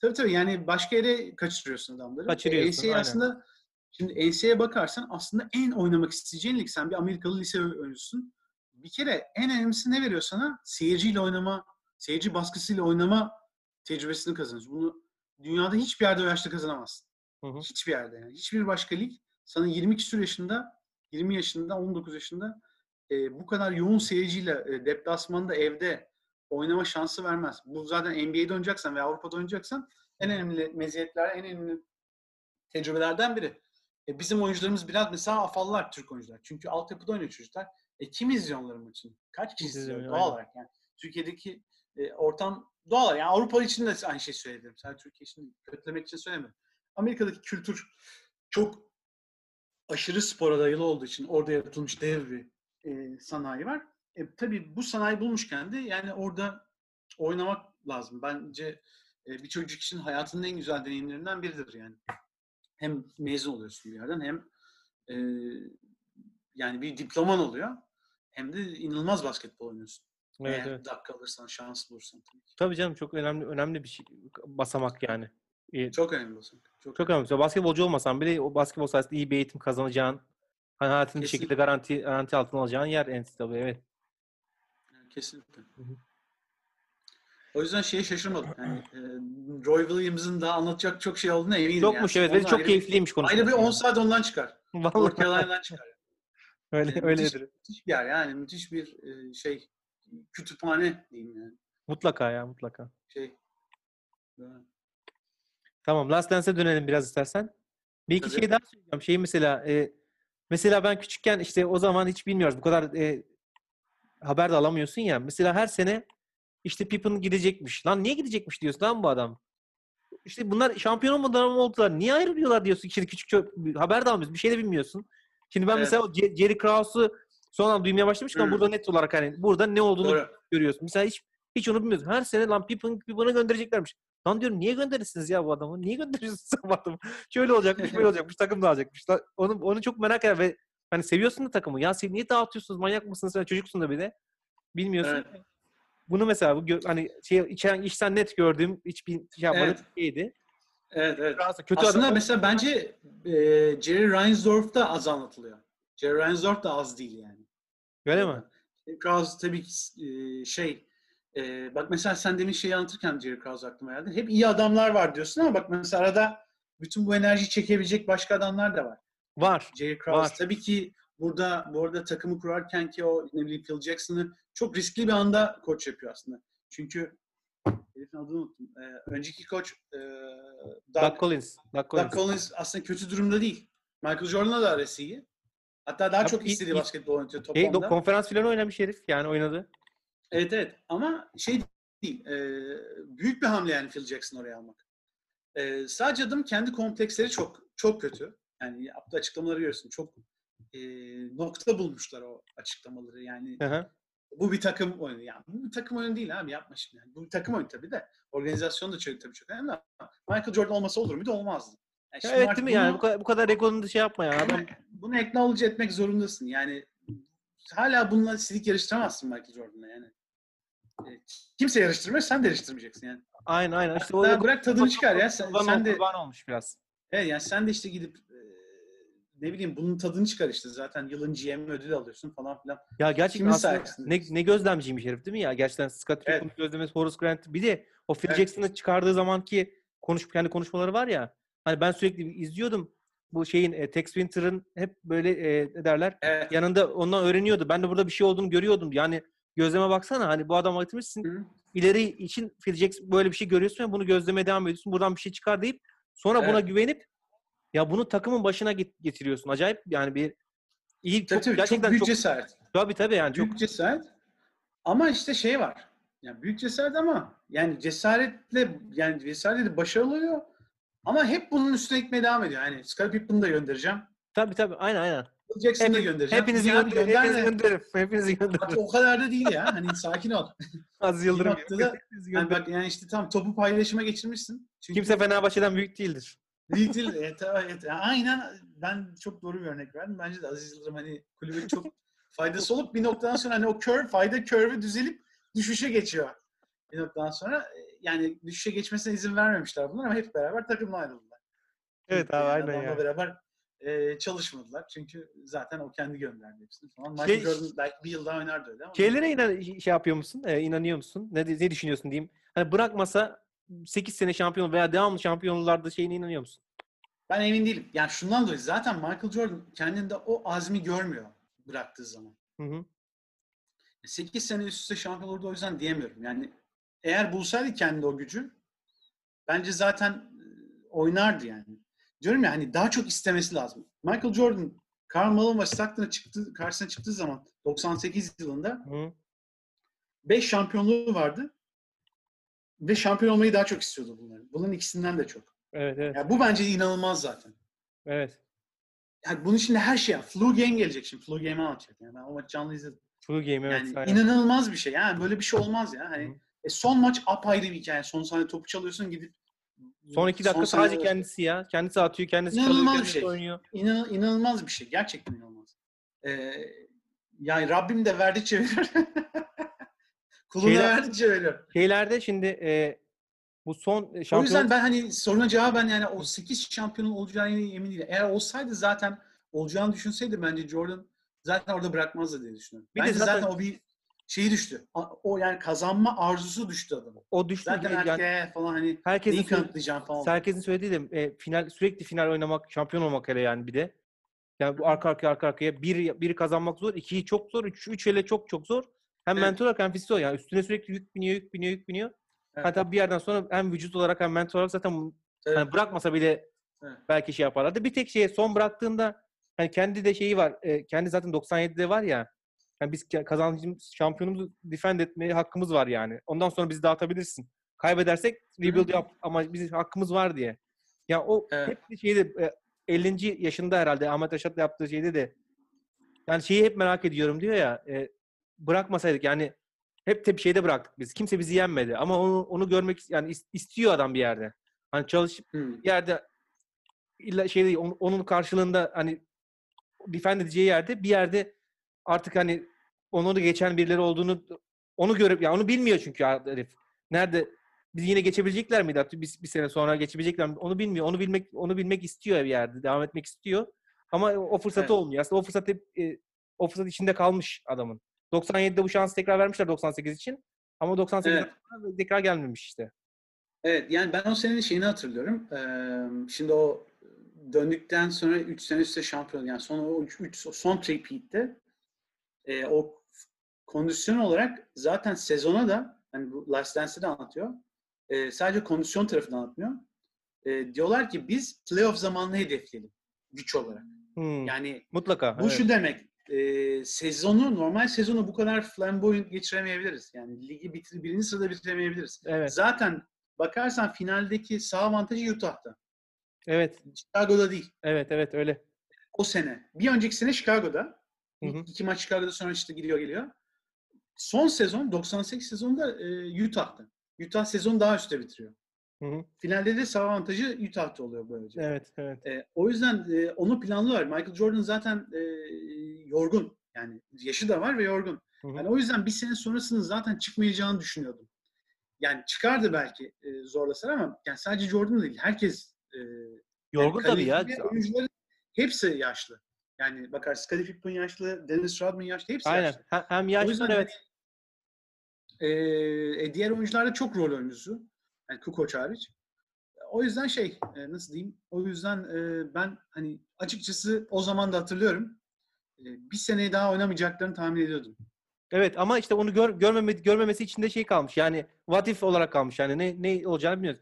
Tabii tabii yani başka yere kaçırıyorsun adamları. Kaçırıyorsun, E, NCAA aslında şimdi NCAA'ye bakarsan aslında en oynamak isteyeceğin lig sen bir Amerikalı lise oyuncusun. Bir kere en önemlisi ne veriyor sana? Seyirciyle oynama, seyirci baskısıyla oynama tecrübesini kazanıyorsun. Bunu dünyada hiçbir yerde o yaşta kazanamazsın. Hı hı. Hiçbir yerde yani. Hiçbir başka lig sana 20 küsur yaşında, 20 yaşında, 19 yaşında e, bu kadar yoğun seyirciyle e, deplasmanda evde oynama şansı vermez. Bu zaten NBA'de oynayacaksan ve Avrupa'da oynayacaksan en önemli meziyetler, en önemli tecrübelerden biri. E, bizim oyuncularımız biraz mesela afallar Türk oyuncular. Çünkü altyapıda oynuyor çocuklar. E, kim izliyor onların maçını? Kaç kişi İzliyor. Doğal olarak yani. Türkiye'deki e, ortam doğal olarak. Yani Avrupa için de aynı şey söyledim. Sadece Türkiye için. Kötülemek için söylemiyorum. Amerika'daki kültür çok aşırı spora dayalı olduğu için orada yaratılmış dev bir e, sanayi var. E, tabii bu sanayi bulmuşken de yani orada oynamak lazım. Bence e, bir çocuk için hayatının en güzel deneyimlerinden biridir yani. Hem mezun oluyorsun bir yerden hem e, yani bir diploman oluyor hem de inanılmaz basketbol oynuyorsun. Evet, Eğer evet. dakika alırsan, şans bulursan tabii canım çok önemli önemli bir şey basamak yani. İyi. Çok önemli olsun. Çok, Çok önemli. Mesela basketbolcu olmasan bile o basketbol sayesinde iyi bir eğitim kazanacağın, hani hayatını bir şekilde garanti garanti altına alacağın yer NCAA. Evet. önemli. Kesinlikle. Hı hı. O yüzden şeye şaşırmadım. Yani, e, Roy Williams'ın daha anlatacak çok şey olduğuna eminim. Çokmuş yani. evet ve Ondan çok keyifliymiş konuşmak. ayrı bir 10 yani. saat ondan çıkar. North Vallahi Carolina'dan çıkar. öyle Yani öyledir. Müthiş bir yer yani. Müthiş bir e, şey kütüphane diyeyim yani. Mutlaka ya mutlaka. Şey. Tamam Last Dance'e dönelim biraz istersen. Bir iki Tabii. şey daha söyleyeceğim. Şey mesela e, mesela ben küçükken işte o zaman hiç bilmiyoruz. Bu kadar e, haber de alamıyorsun ya. Mesela her sene işte Pippen gidecekmiş. Lan niye gidecekmiş diyorsun lan bu adam? İşte bunlar şampiyon olmadan mı oldular? Niye ayrılıyorlar diyorsun. Şimdi küçük çö- haber de almıyorsun. Bir şey de bilmiyorsun. Şimdi ben Evet. mesela Jerry Krause'u sonradan duymaya başlamışken Hı. burada net olarak hani burada ne olduğunu Doğru. görüyorsun. Mesela hiç hiç onu bilmiyorsun. Her sene lan Pippen Pippen'ı göndereceklermiş. Lan diyorum niye gönderirsiniz ya bu adamı? Niye gönderiyorsunuz bu adamı? Şöyle olacakmış, böyle olacakmış, takım dağılacakmış. Onu, onu çok merak eder ve hani seviyorsun da takımı. Ya niye dağıtıyorsunuz? Manyak mısınız? Sen çocuksun da bir de. Bilmiyorsun. Evet. Bunu mesela bu hani şey içen işten net gördüğüm hiç bir şey yapmadığım Evet. şeydi. Evet evet. Fransa kötü Aslında adam. mesela bence e, Jerry Reinsdorf da az anlatılıyor. Jerry Reinsdorf da az değil yani. Öyle mi? Krause tabii ki e, şey e, bak mesela sen demin şeyi anlatırken Jerry Krause aklıma geldi. Hep iyi adamlar var diyorsun ama bak mesela arada bütün bu enerjiyi çekebilecek başka adamlar da var. Var. Jerry Krause Var. tabii ki burada bu arada takımı kurarken ki o ne bileyim Phil Jackson'ı çok riskli bir anda koç yapıyor aslında. Çünkü herifin adını unuttum. E, önceki koç e, Doug, Doug Collins. Doug Collins. Doug Collins aslında kötü durumda değil. Michael Jordan'la da arası iyi. Hatta daha Abi çok istediği basketbol oynatıyor Şey, toplamda. konferans filan oynamış herif. Yani oynadı. Evet evet ama şey değil. e, büyük bir hamle yani Phil Jackson oraya almak. E, sadece adım kendi kompleksleri çok çok kötü. Yani yaptığı açıklamaları görüyorsun. Çok e, nokta bulmuşlar o açıklamaları. Yani hı. bu bir takım oyunu. Yani bu bir takım oyunu değil abi yapma şimdi. Yani bu bir takım oyunu tabii de. Organizasyon da çok, tabii çok önemli ama Michael Jordan olmasa olur muydu? Olmazdı. Yani Ya evet değil mi yani? Bu kadar, bu kadar egonunu da şey yapma ya. Adam, bunu, acknowledge etmek zorundasın. Yani hala bununla silik yarıştıramazsın Michael Jordan'la yani. E, Kimse yarıştırmıyor, sen de yarıştırmayacaksın yani. aynen aynen. İşte o bırak tadını çıkar ya. Sen, kurban, sen de kurban olmuş biraz. evet, yani sen de işte gidip e, ne bileyim bunun tadını çıkar işte. Zaten yılın GM ödülü alıyorsun falan filan. Ya gerçekten Kimin aslında ne, ne gözlemciymiş herif değil mi ya? Gerçekten Scott Evet. Pippen'ın gözlemesi, Horace Grant. Bir de o Phil Evet. Jackson'ı çıkardığı zamanki konuş, kendi konuşmaları var ya. Hani ben sürekli izliyordum. Bu şeyin e, Tex Winter'ın hep böyle e, ne derler? Evet. Yanında ondan öğreniyordu. Ben de burada bir şey olduğunu görüyordum. Yani gözleme baksana hani bu adam getirmişsin. Hı. ileri için Phil Jackson böyle bir şey görüyorsun ve bunu gözlemeye devam ediyorsun. Buradan bir şey çıkar deyip sonra buna Evet. güvenip ya bunu takımın başına get- getiriyorsun. Acayip yani bir iyi Tabii çok, tabii, gerçekten çok büyük çok cesaret. tabii tabii yani çok Büyük cesaret. Ama işte şey var. Yani büyük cesaret ama yani cesaretle yani cesaretle başarılı oluyor. Ama hep bunun üstüne gitmeye devam ediyor. Yani Scottie Pippen'ı da göndereceğim. tabii tabii aynen aynen. Phil Jackson'ı da Hep- göndereceğim. hepinizi Ya gönder, gönderme. hepinizi gönderirim. Hepinizi Bak gönderirim. o kadar da değil ya. Hani sakin ol. Az Yıldırım. Noktada- Yani bak yani işte tam topu paylaşıma geçirmişsin. Çünkü Kimse Fenerbahçe'den büyük değildir. Değil, değil. Evet, evet. Aynen ben çok doğru bir örnek verdim. Bence de Aziz Yıldırım hani kulübe çok faydası olup bir noktadan sonra hani o curve, fayda curve'ü düzelip düşüşe geçiyor. Bir noktadan sonra e, yani düşüşe geçmesine izin vermemişler bunlar ama hep beraber takımdan ayrıldılar. Evet abi Yani aynen ya. beraber e, çalışmadılar. Çünkü zaten o kendi gönderdi hepsini falan. Michael Şey- Jordan belki bir yıl daha oynardı öyle ama. Şeylere inan, şey yapıyor musun? Ee, inanıyor musun? Ne, ne düşünüyorsun diyeyim. Hani bırakmasa 8 sene şampiyon veya devamlı şampiyonlarda şeyine inanıyor musun? Ben emin değilim. Yani şundan dolayı zaten Michael Jordan kendinde o azmi görmüyor bıraktığı zaman. Hı hı. 8 sene üst üste şampiyon olurdu o yüzden diyemiyorum. Yani eğer bulsaydı kendi o gücü bence zaten e, oynardı yani. Diyorum ya hani daha çok istemesi lazım. Michael Jordan, Karl Malone ve Stockton'a çıktı, karşısına çıktığı zaman 98 yılında Hı. 5 şampiyonluğu vardı. Ve şampiyon olmayı daha çok istiyordu bunların. Bunların ikisinden de çok. Evet evet. Yani bu bence inanılmaz zaten. Evet. Yani bunun içinde her şey. Flu Game gelecek şimdi. Flu Game'i anlatacak. Yani ben o maçı canlı izledim. True game evet. Yani aynen. inanılmaz bir şey. Yani böyle bir şey olmaz ya. Hani Hı. e, son maç apayrı bir hikaye. Son saniye topu çalıyorsun gidip Son iki dakika son sadece kendisi ya. Kendisi atıyor, kendisi İnanılmaz çalıyor, bir kendisi şey. oynuyor. İnan, inanılmaz bir şey. Gerçekten inanılmaz. E, yani Rabbim de verdikçe verir. Kuluna Şeyler- verdikçe verir. Şeylerde şimdi e, bu son O şampiyon yüzden ben hani soruna cevaben yani o 8 şampiyonun olacağına emin değilim. Eğer olsaydı zaten olacağını düşünseydi bence Jordan zaten orada bırakmazdı diye düşünüyorum. Bir de bence zaten, zaten- o bir şeyi düştü. O yani kazanma arzusu düştü adamın. o düştü. Zaten yani erkeğe falan hani herkesin neyi kanıtlayacağım falan. herkesin söylediği de e, final sürekli final oynamak, şampiyon olmak hele yani bir de. Yani bu arka arkaya arka arkaya bir biri kazanmak zor, ikiyi çok zor, üç, üç hele çok çok zor. Hem Evet. mental olarak hem fiziksel olarak. Yani üstüne sürekli yük biniyor, yük biniyor, yük biniyor. Evet. Hatta bir yerden sonra hem vücut olarak hem mental olarak zaten Evet. hani bırakmasa bile Evet. belki şey yaparlardı. Bir tek şeye son bıraktığında hani kendi de şeyi var. e, kendi zaten 97'de var ya. Yani biz kazancımız, şampiyonumuzu defend etmeye hakkımız var yani. Ondan sonra bizi dağıtabilirsin. Kaybedersek rebuild yap ama bizim hakkımız var diye. Ya o Evet. hep bir şeyde e, 50. yaşında herhalde Ahmet Aşat'la yaptığı şeyde de yani şeyi hep merak ediyorum diyor ya e, bırakmasaydık yani hep bir şeyde bıraktık biz. Kimse bizi yenmedi ama onu onu görmek yani is- istiyor adam bir yerde. Hani çalışıp bir yerde illa şey onun- onun karşılığında hani defend edeceği yerde bir yerde artık hani onu da geçen birileri olduğunu onu görüp ya onu bilmiyor çünkü herif. Nerede biz yine geçebilecekler miydi? Biz bir sene sonra geçebilecekler mi? Onu bilmiyor. Onu bilmek onu bilmek istiyor bir yerde. Devam etmek istiyor. Ama o fırsatı Evet. olmuyor. Aslında o fırsat hep e, o fırsat içinde kalmış adamın. 97'de bu şansı tekrar vermişler 98 için. Ama 98'den Evet. tekrar gelmemiş işte. Evet yani ben o senenin şeyini hatırlıyorum. Ee, şimdi o döndükten sonra 3 sene üstte şampiyon yani son o 3 son three-peat'te e, o kondisyon olarak zaten sezona da hani bu Last Dance'de de anlatıyor. E, sadece kondisyon tarafını anlatmıyor. E, diyorlar ki biz playoff zamanını hedefleyelim güç olarak. Hmm, Yani Mutlaka. bu evet. şu demek e, sezonu normal sezonu bu kadar flamboyant geçiremeyebiliriz. Yani ligi bitir, birinci sırada bitiremeyebiliriz. Evet. Zaten bakarsan finaldeki sağ avantajı Utah'ta. Evet. Chicago'da değil. Evet. Evet öyle. O sene. Bir önceki sene Chicago'da. Hı hı. İki maç Chicago'da sonra işte gidiyor geliyor. Son sezon 98 sezonda e, Utah'ta. Utah sezonu daha üstte bitiriyor. Hı hı. Finalde de sağ avantajı Utah'ta oluyor böylece. Evet. Evet. E, o yüzden e, onu planlıyorlar. Michael Jordan zaten e, yorgun. Yani yaşı da var ve yorgun. Hı hı. Yani o yüzden bir sene sonrasının zaten çıkmayacağını düşünüyordum. Yani çıkardı belki e, zorlasalar ama yani sadece Jordan değil. Herkes e, Yorgun tabii ya. Oyuncuların hepsi yaşlı. Yani bakar Scottie Pippen yaşlı, Dennis Rodman yaşlı, hepsi Aynen. yaşlı. Hem- Hem O yaşlı yüzden evet. e, e, diğer oyuncular da çok rol oyuncusu. Yani Kukoc hariç. O yüzden şey, e, nasıl diyeyim? O yüzden e, ben hani açıkçası o zaman da hatırlıyorum. e, bir seneyi daha oynamayacaklarını tahmin ediyordum. Evet ama işte onu gör, görmeme, görmemesi için de şey kalmış. Yani what if olarak kalmış. Yani ne ne olacağını bilmiyoruz.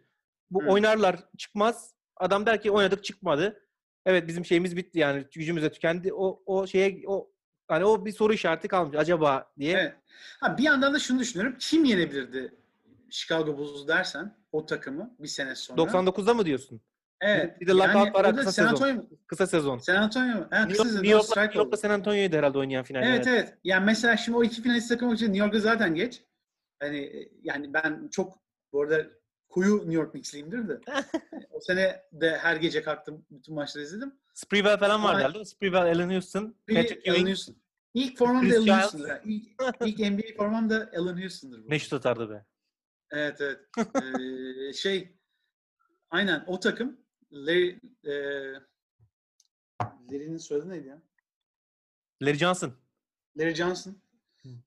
Bu Hı. oynarlar çıkmaz. Adam der ki oynadık çıkmadı. Evet bizim şeyimiz bitti yani gücümüz de tükendi. O o şeye o hani o bir soru işareti kalmış acaba diye. Evet. Ha, bir yandan da şunu düşünüyorum. Kim yenebilirdi Chicago Bulls dersen o takımı bir sene sonra? 99'da mı diyorsun? Evet. Bir de lockout var, kısa San sezon. Kısa sezon. San Antonio mu? Ha, New, kısa York. New York'la, New York'la. San Antonio'ydu herhalde oynayan final. Evet evet. Yani mesela şimdi o iki finalist takım için New York'a zaten geç. Hani e, yani ben çok bu arada kuyu New York Knicks'liyimdir de. o sene de her gece kalktım. Bütün maçları izledim. Sprewell falan vardı herhalde. Sprewell, Allen Houston, Patrick Ewing Houston. İlk formam da Allen. İlk, ilk NBA formam da Allen Houston'dır. bu. ne şut atardı be. Evet evet. Ee, şey aynen o takım Larry, e, Larry'nin soyadı neydi ya? Larry Johnson. Larry Johnson.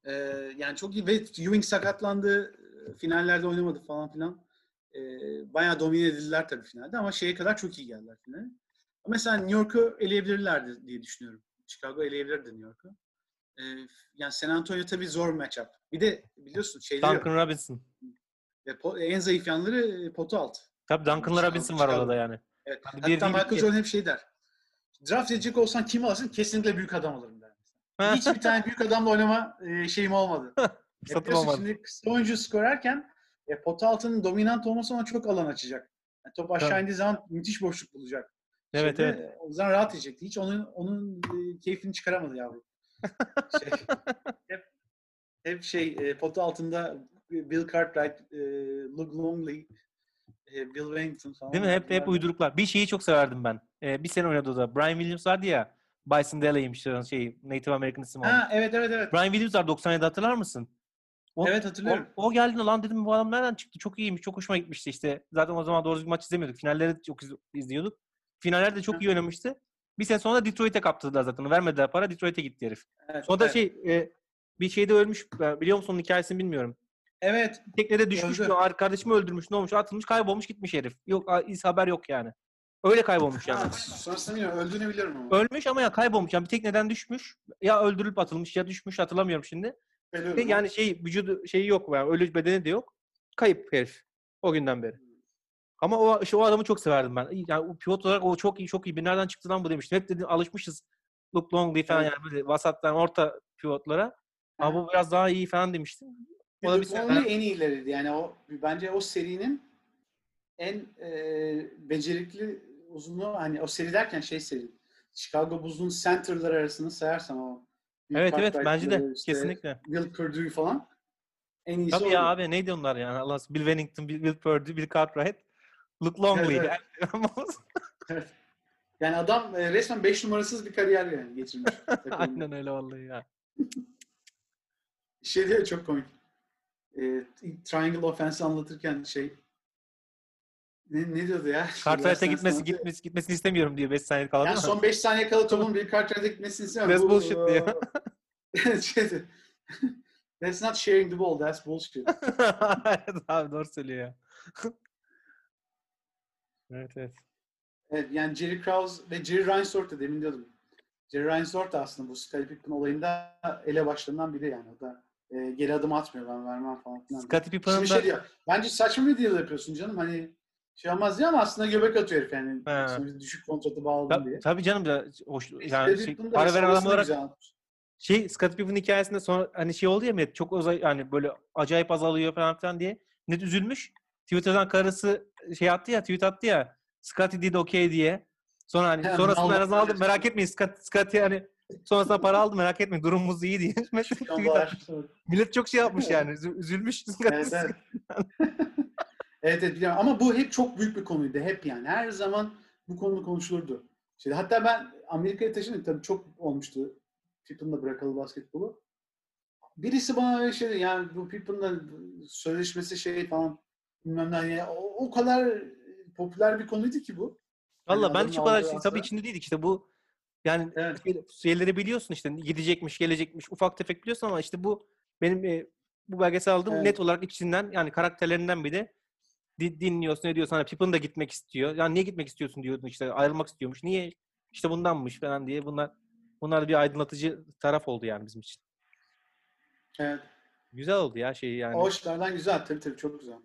Ee, yani çok iyi ve Ewing sakatlandı. Finallerde oynamadı falan filan. Ee, bayağı domine edildiler tabii finalde ama şeye kadar çok iyi geldiler finale. Mesela New York'u eleyebilirlerdi diye düşünüyorum. Chicago eleyebilirdi New York'u. Ee, yani San Antonio tabii zor matchup. Bir de biliyorsun şeyleri yok. Duncan Robinson. Ve po- en zayıf yanları e, potu altı. Tabii Duncan Chicago- Robinson var Chicago. orada yani. Evet. Hadi bir Hatta değil, Michael. Jordan hep şey der. Draft edecek olsan kimi alırsın? Kesinlikle büyük adam alırım der. Hiç bir tane büyük adamla oynama e, şeyim olmadı. E, biliyorsun olmadı. Şimdi kısa oyuncu skorerken e, pota altının dominant olması ona çok alan açacak. Yani top aşağı Tabii. indiği zaman müthiş boşluk bulacak. Evet Şeyde, evet. e, O yüzden rahat edecekti. Hiç onun onun e, keyfini çıkaramadı yavrum. Şey, hep, hep şey e, pota altında Bill Cartwright, e, Luke Longley, e, Bill Wellington falan. Değil mi? Hep hep uyduruklar. Bir şeyi çok severdim ben. Ee, bir sene oynadı da. Brian Williams vardı ya. Bison Dele'ymiş o şey Native American isim Ha evet evet evet. Brian Williams var 97 hatırlar mısın? O, Evet hatırlıyorum. O, o geldiğinde lan dedim bu adam nereden çıktı? Çok iyiymiş, çok hoşuma gitmişti işte. Zaten o zaman doğru düzgün maç izlemiyorduk. Finalleri çok iz- izliyorduk. Finaller de çok Hı. iyi oynamıştı. Bir sene sonra Detroit'e kaptırdılar zaten. Vermediler para. Detroit'e gitti herif. Evet, Sonra da evet. şey e, bir şeyde ölmüş. Ben Biliyor musun onun hikayesini bilmiyorum. Evet. Teknede düşmüş. Öldü. Arkadaşımı öldürmüş. Ne olmuş? Atılmış, kaybolmuş gitmiş herif. Yok iz haber yok yani. Öyle kaybolmuş yani. Sonrasında bilmiyorum. Öldüğünü biliyorum ama. Ölmüş ama ya kaybolmuş. Yani bir tekneden düşmüş. Ya öldürülüp atılmış ya düşmüş hatırlamıyorum şimdi. Ama. yani şey vücudu şeyi yok yani ölü bedeni de yok. Kayıp herif. O günden beri. Ama o işte o adamı çok severdim ben. Yani pivot olarak o çok iyi çok iyi. Bir nereden çıktı lan bu demiştim. Hep dedim alışmışız. Luke Longley falan Evet. yani böyle vasattan orta pivotlara. Ama bu biraz daha iyi falan demiştim. O da bir Luke Longley en iyileriydi. Yani o bence o serinin en e, becerikli uzunluğu hani o seri derken şey seri. Chicago Bulls'un center'lar arasını sayarsam o Evet evet bence de işte kesinlikle. Will Purdue falan en iyisi Tabii oydu. ya abi neydi onlar yani Allah Bill Wennington, Bill, Will Purdue, Bill Cartwright, Luke Longley. Evet. Yani adam e, resmen 5 numarasız bir kariyer yani geçirmiş. Aynen öyle vallahi ya. Şey diyor çok komik. E, triangle offense anlatırken şey ne, ne diyordu ya? Cartwright'a gitmesi, gitmesi, gitmesini istemiyorum diyor 5 saniye kala Yani son 5 saniye kala topun bir Cartwright'a gitmesini istemiyorum. That's bullshit diyor. diyor. That's not sharing the ball, that's bullshit. evet abi doğru söylüyor ya. evet evet. Evet, yani Jerry Krause ve Jerry Reinsdorf da demin diyordum. Jerry Reinsdorf da aslında bu Scottie Pippen olayında ele başlarından biri yani. O da e, geri adım atmıyor ben vermem falan. Scottie Pippen'ın da şey diyor. Bence saçma bir deal yapıyorsun canım. Hani şey olmaz diye ama aslında göbek atıyor herif yani. He. Sonra düşük kontratı bağladım diye. Ta- tabii canım da hoş yani şey, para veren adam olarak şey Scottie Pippen hikayesinde sonra hani şey oldu ya Met çok uzay yani böyle acayip azalıyor falan filan diye net üzülmüş. Twitter'dan karısı şey attı ya tweet attı ya Scottie did okay diye. Sonra hani Hemen sonrasında en azından aldım merak etmeyin Scott, Scottie hani sonrasında para aldı merak etmeyin durumumuz iyi diye. Millet çok şey yapmış yani üzü- üzülmüş. Evet, evet. evet, evet biliyorum. Ama bu hep çok büyük bir konuydu. Hep yani. Her zaman bu konu konuşulurdu. Şimdi hatta ben Amerika'ya taşındım. Tabii çok olmuştu. Pippen'la bırakalı basketbolu. Birisi bana öyle şey dedi, yani bu Pippen'la sözleşmesi şey falan bilmem ne. Yani o, o kadar popüler bir konuydu ki bu. Valla Hani ben hiç o kadar şey, tabii içinde değildik işte bu yani Evet. şey- şeyleri biliyorsun işte gidecekmiş gelecekmiş ufak tefek biliyorsun ama işte bu benim e, bu belgesel aldığım Evet. net olarak içinden yani karakterlerinden biri di- dinliyorsun ne diyorsun hani Pippen da gitmek istiyor. Yani niye gitmek istiyorsun diyordun işte ayrılmak istiyormuş. Niye? İşte bundanmış falan diye bunlar bunlar da bir aydınlatıcı taraf oldu yani bizim için. Evet. Güzel oldu ya şey yani. O açılardan güzel. Tabii tabii çok güzel.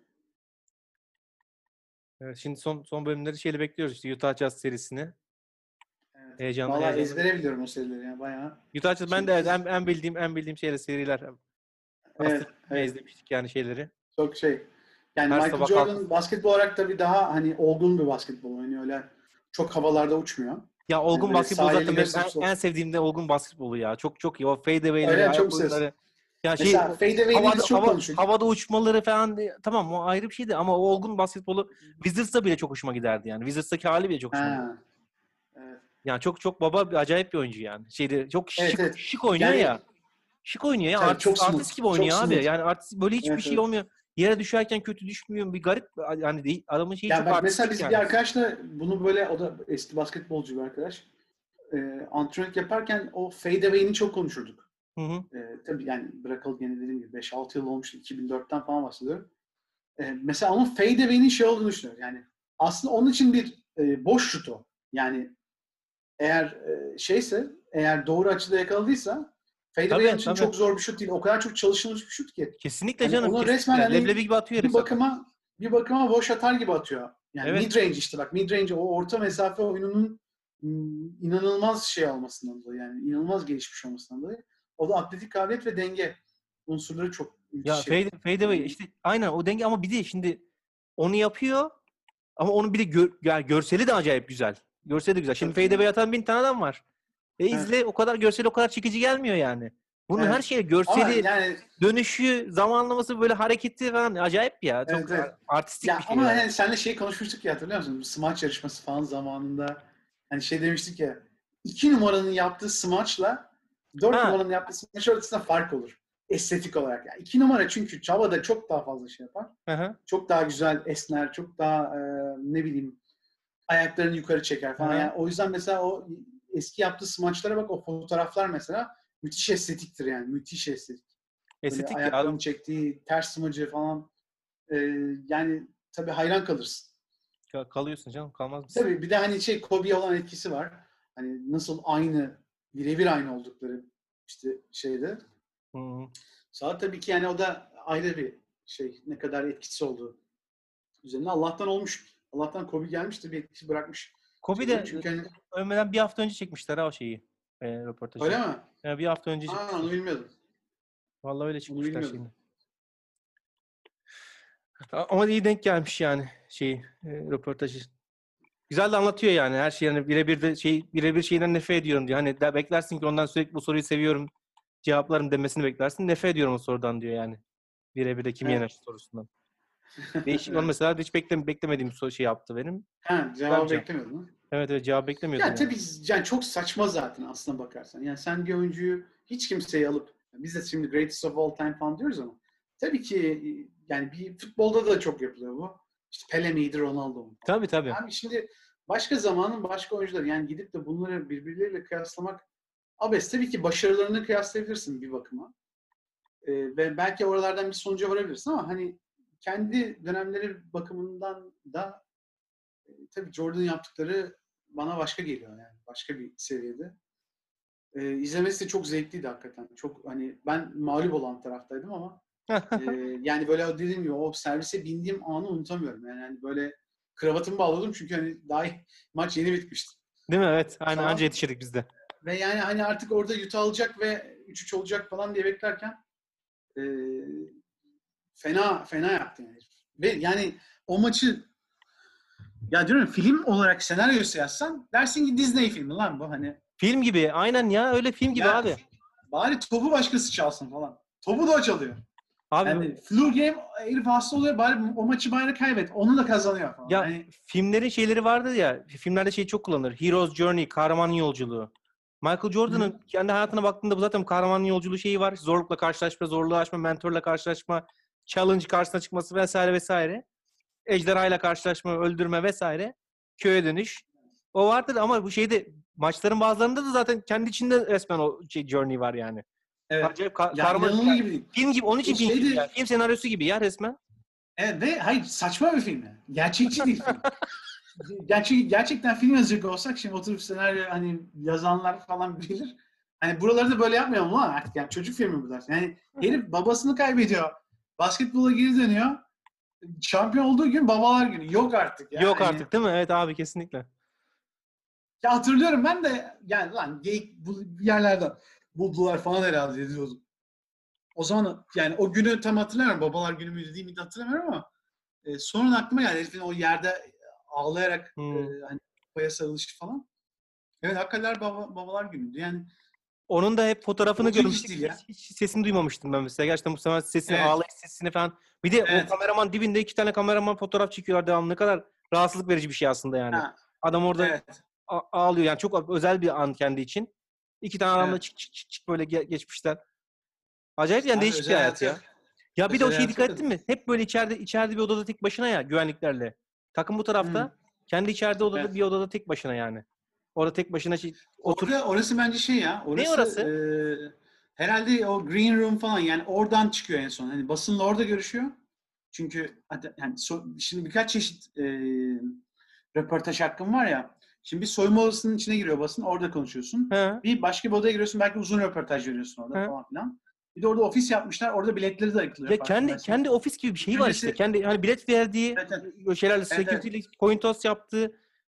Evet, şimdi son son bölümleri şeyle bekliyoruz işte Utah Jazz serisini. Evet. Heyecanlı. Vallahi heyecanlı. ezbere biliyorum o serileri yani bayağı. Utah Jazz ben de en, en bildiğim en bildiğim şeyler seriler. Evet, Aslında evet. izlemiştik yani şeyleri. Çok şey. Yani Her Michael Jordan kalkıp- basketbol olarak tabii daha hani olgun bir basketbol oynuyor. Öyle çok havalarda uçmuyor. Ya olgun böyle basketbol sahili zaten benim en, en sevdivdiğim de olgun basketbolu ya. Çok çok iyi. O fadeaway'leri, Öyle, çok oyunları. Ya şey Mesela havada, çok hava- havada uçmaları falan tamam o ayrı bir şeydi ama o olgun basketbolu Wizards'ta bile çok hoşuma giderdi yani. Wizards'taki hali bile çok hoşuma giderdi. Evet. Yani çok çok baba bir acayip bir oyuncu yani. Şeyde çok şık, Evet, evet. şık oynuyor Yani- ya. Şık oynuyor ya. Tabii, artist, artist gibi oynuyor çok abi. smooth. Yani artist böyle hiçbir Evet, şey evet. olmuyor. Yere düşerken kötü düşmüyor. Bir garip yani değil. Adamın şeyi Yani çok bak mesela biz yani. bir arkadaşla bunu böyle o da eski basketbolcu bir arkadaş. E, antrenörlük yaparken o fadeaway'ini çok konuşurduk. Hı hı. E, tabii yani bırakalı gene dediğim gibi 5-6 yıl olmuştu. 2004'ten falan bahsediyorum. E, mesela onun fadeaway'nin şey olduğunu düşünüyorum. Yani aslında onun için bir e, boş şut o. Yani eğer e, şeyse, eğer doğru açıda yakaladıysa fadeaway için tabii. çok zor bir şut değil. O kadar çok çalışılmış bir şut ki. Kesinlikle Yani canım. onu kesinlikle. resmen hani Leblebi gibi atıyor Bir bakıma bir bakıma boş atar gibi atıyor. Yani Evet. mid range işte bak mid range o orta mesafe oyununun mm, inanılmaz şey olmasından dolayı yani inanılmaz gelişmiş olmasından dolayı. O da atletik kabiliyet ve denge unsurları çok Ya şey. fade, fade away işte aynen o denge ama bir de şimdi onu yapıyor ama onun bir de gör, yani görseli de acayip güzel. Görseli de güzel. Şimdi fade away atan bin tane adam var. E Evet. izle o kadar görseli o kadar çekici gelmiyor yani. Bunun Evet. her Ama görseli, yani dönüşü, zamanlaması böyle hareketi falan acayip ya. Çok Evet, evet. artistik ya bir şey. ama yani. hani seninle şey konuşmuştuk ya hatırlıyor musun? Smaç yarışması falan zamanında hani şey demiştik ya iki numaranın yaptığı smaçla dört Ha. numaranın yaptığı smaç arasında fark olur. Estetik olarak. Yani iki numara çünkü Çaba'da çok daha fazla şey yapar. Hı hı. Çok daha güzel esner, çok daha e, ne bileyim ayaklarını yukarı çeker falan. Yani o yüzden mesela o eski yaptığı smaçlara bak o fotoğraflar mesela müthiş estetiktir yani. Müthiş estetik. Böyle Estetik ya. ayaklarını çektiği ters smacı falan. E, yani tabii hayran kalırsın. kalıyorsun canım. Kalmaz mısın? Tabii bir de hani şey Kobe'ye olan etkisi var. Hani nasıl aynı, birebir aynı oldukları işte şeyde. Hı hı. Sonra tabii ki yani o da ayrı bir şey. Ne kadar etkisi olduğu üzerine. Allah'tan olmuş. Allah'tan Kobe gelmiş de bir etkisi bırakmış. Kobe de Çünkü hani, ölmeden bir hafta önce çekmişler ha o şeyi. E, röportajı. öyle mi? Yani bir hafta önce Aa, çekmişler. onu bilmiyordum. Vallahi öyle çıkmışlar şimdi. Ama iyi denk gelmiş yani şeyi e, röportajı. Güzel de anlatıyor yani her şeyi yani birebir de şey birebir şeyden nefret ediyorum diyor. Hani beklersin ki ondan sürekli bu soruyu seviyorum cevaplarım demesini beklersin. Nefret ediyorum o sorudan diyor yani. Birebir de kim Evet. yener sorusundan. Değişik onu mesela hiç beklem beklemediğim soru şey yaptı benim. Ha, cevabı Bence. Evet evet cevap beklemiyordum. Yani yani. tabii yani çok saçma zaten aslına bakarsan. Yani sen bir oyuncuyu hiç kimseyi alıp biz de şimdi greatest of all time falan diyoruz ama tabii ki yani bir futbolda da çok yapılıyor bu. İşte Pele miydi Ronaldo mu? Tabii tabii. Abi şimdi başka zamanın başka oyuncuları yani gidip de bunları birbirleriyle kıyaslamak abes tabii ki başarılarını kıyaslayabilirsin bir bakıma. Ee, ve belki oralardan bir sonuca varabilirsin ama hani kendi dönemleri bakımından da e, tabii Jordan yaptıkları bana başka geliyor yani başka bir seviyede. Ee, izlemesi de çok zevkliydi hakikaten. Çok hani ben mağlup olan taraftaydım ama e, yani böyle dediğim gibi o servise bindiğim anı unutamıyorum. Yani hani böyle kravatımı bağladım çünkü hani daha maç yeni bitmişti. Değil mi? Evet. Aynen Tamam. anca yetişirdik biz de. Ve yani hani artık orada Utah alacak ve 3-3 olacak falan diye beklerken e, fena fena yaptı yani. Ve yani o maçı ya diyorum film olarak senaryosu yazsan dersin ki Disney filmi lan bu hani. Film gibi. Aynen ya öyle film gibi Ya, abi. Bari topu başkası çalsın falan. Topu da o çalıyor. Abi Yani flu game herif hasta oluyor bari o maçı bari kaybet. Onu da kazanıyor falan. Ya Yani, filmlerin şeyleri vardı ya, filmlerde şey çok kullanılır. Hero's Journey, kahramanın yolculuğu. Michael Jordan'ın kendi hayatına baktığında bu zaten kahramanın yolculuğu şeyi var. Zorlukla karşılaşma, zorluğu aşma, mentorla karşılaşma, challenge karşısına çıkması vesaire vesaire. Ejderhayla karşılaşma, öldürme vesaire. Köye dönüş. O vardır ama bu şeyde maçların bazılarında da zaten kendi içinde resmen o şey, journey var yani. evet. Acayip ka- Ya kahraman- inanılır gibi film gibi onun için O film şeyde- gibi ya. Film senaryosu gibi ya resmen. Evet ve hayır saçma bir film yani. Gerçekçi değil film. Gerçek, gerçekten film yazacak olsak şimdi oturup senaryo hani yazanlar falan bilir. Hani buraları da böyle yapmayalım lan artık yani çocuk filmi bu dersin. Yani herif babasını kaybediyor. Basketbola geri dönüyor. Şampiyon olduğu gün babalar günü. Yok artık. ya. Yok Hani- artık değil mi? Evet abi kesinlikle. Ya hatırlıyorum ben de yani lan geyik bu yerlerden buldular falan herhalde diyordum. O zaman yani o günü tam hatırlamıyorum. Babalar günü müydü değil miydi hatırlamıyorum ama e, sonra aklıma geldi. Herifin o yerde ağlayarak Hmm. e, hani kupaya sarılışı falan. Evet hakikaten baba, babalar günüydü. Yani Onun da hep fotoğrafını görmüştük. ya. Hiç, hiç sesini duymamıştım ben mesela. Gerçekten bu sefer sesini, Evet. ağlayış sesini falan. Bir de Evet. o kameraman dibinde iki tane kameraman fotoğraf çekiyorlar devamlı. Ne kadar rahatsızlık verici bir şey aslında yani. ha, Adam orada evet. ağlıyor. Yani çok özel bir an kendi için. İki tane adamla Evet. çık çık çık çık böyle ge- geçmişler. Acayip yani Abi değişik bir özel hayat ya. Ya bir de o özel hayatı dikkat ettin mi? Hep böyle içeride içeride bir odada tek başına ya güvenliklerle. Takım bu tarafta. Hı. Kendi içeride odada Evet. bir odada tek başına yani. Orada tek başına şey, otur. Orada, orası bence şey ya. Orası, orası? e, herhalde o green room falan yani oradan çıkıyor en son. Hani basınla orada görüşüyor. Çünkü yani so- şimdi birkaç çeşit e, röportaj hakkım var ya. Şimdi bir soyunma odasının içine giriyor basın. Orada konuşuyorsun. He. Bir başka bir odaya giriyorsun. Belki uzun röportaj veriyorsun orada Hı. falan filan. Bir de orada ofis yapmışlar. Orada biletleri de ayıklıyor. Ya kendi farkındaysan. kendi ofis gibi bir şey var işte. Kendi hani bilet verdiği Evet, evet. şeylerle Evet, evet. security'li coin toss yaptığı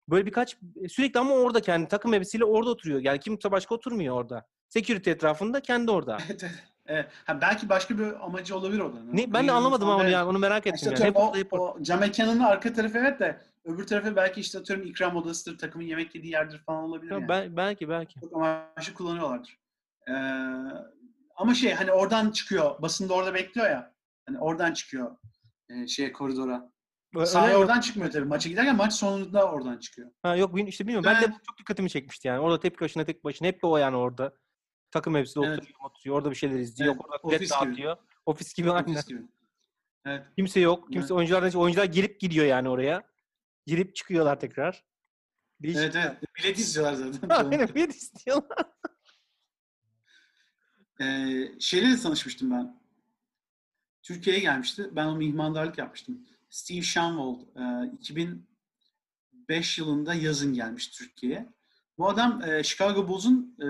böyle birkaç sürekli ama orada kendi takım elbisesiyle orada oturuyor. Yani kimse başka oturmuyor orada. Security etrafında kendi orada. Evet, evet. Evet. Ha, belki başka bir amacı olabilir odanın. Ne, ben de anlamadım ama onu yani onu merak ettim. İşte yani. Hep orada, hep o, o cam mekanının arka tarafı evet de öbür tarafı belki işte atıyorum ikram odasıdır, takımın yemek yediği yerdir falan olabilir Ya yani. ben, belki belki. Çok amaçlı kullanıyorlardır. Ee, ama şey hani oradan çıkıyor, basın da orada bekliyor ya. Hani oradan çıkıyor e, şeye koridora. Öyle Sahaya yok. oradan çıkmıyor tabii. Maça giderken maç sonunda oradan çıkıyor. Ha, yok işte bilmiyorum. Ben de çok dikkatimi çekmişti yani. Orada tek başına tek başına hep o yani orada. Takım elbiseli Evet. oturuyor, oturuyor. Orada bir şeyler izliyor. Evet, Orada bilet ofis gibi. dağıtıyor. Ofis gibi aynen. Ofis gibi. Evet. Kimse yok. Kimse Evet. oyuncular oyuncular gelip gidiyor yani oraya. Girip çıkıyorlar tekrar. Değişik. Evet evet. Bilet istiyorlar zaten. Aynen bir istiyorlar. Ee, şeyle de tanışmıştım ben. Türkiye'ye gelmişti. Ben o mihmandarlık yapmıştım. Steve Shanwold e, 2005 yılında yazın gelmiş Türkiye'ye. Bu adam e, Chicago Bulls'un e,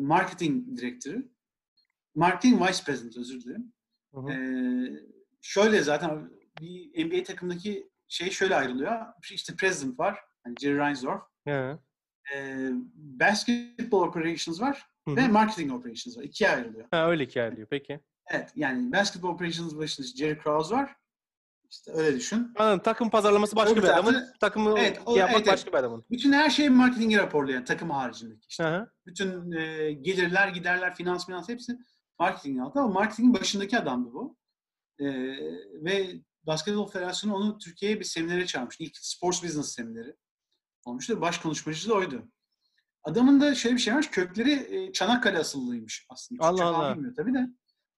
marketing direktörü. Marketing vice president özür dilerim. Hı hı. Ee, şöyle zaten bir NBA takımdaki şey şöyle ayrılıyor. İşte president var. Hani Jerry Reinsdorf. He. Ee, basketball operations var Hı ve hı. marketing operations var. İkiye ayrılıyor. Ha, öyle hikaye diyor. Peki. Evet yani basketball operations başında Jerry Krause var. İşte öyle düşün. Anladım. Takım pazarlaması başka Öbür bir adamın. tarafta- Takımı Evet, o- yapmak evet, başka bir adamın. Bütün her şey marketingi raporlayan takım haricindeki işte. Hı hı. Bütün e, gelirler, giderler, finans, finans hepsi marketingin altında ama marketingin başındaki adamdı bu. E, ve Basketbol Federasyonu onu Türkiye'ye bir seminere çağırmıştı. İlk sports business semineri olmuştu. Baş konuşmacısı da oydu. Adamın da şöyle bir şey var. Kökleri e, Çanakkale asıllıymış aslında. Allah falan Allah. bilmiyor tabii de.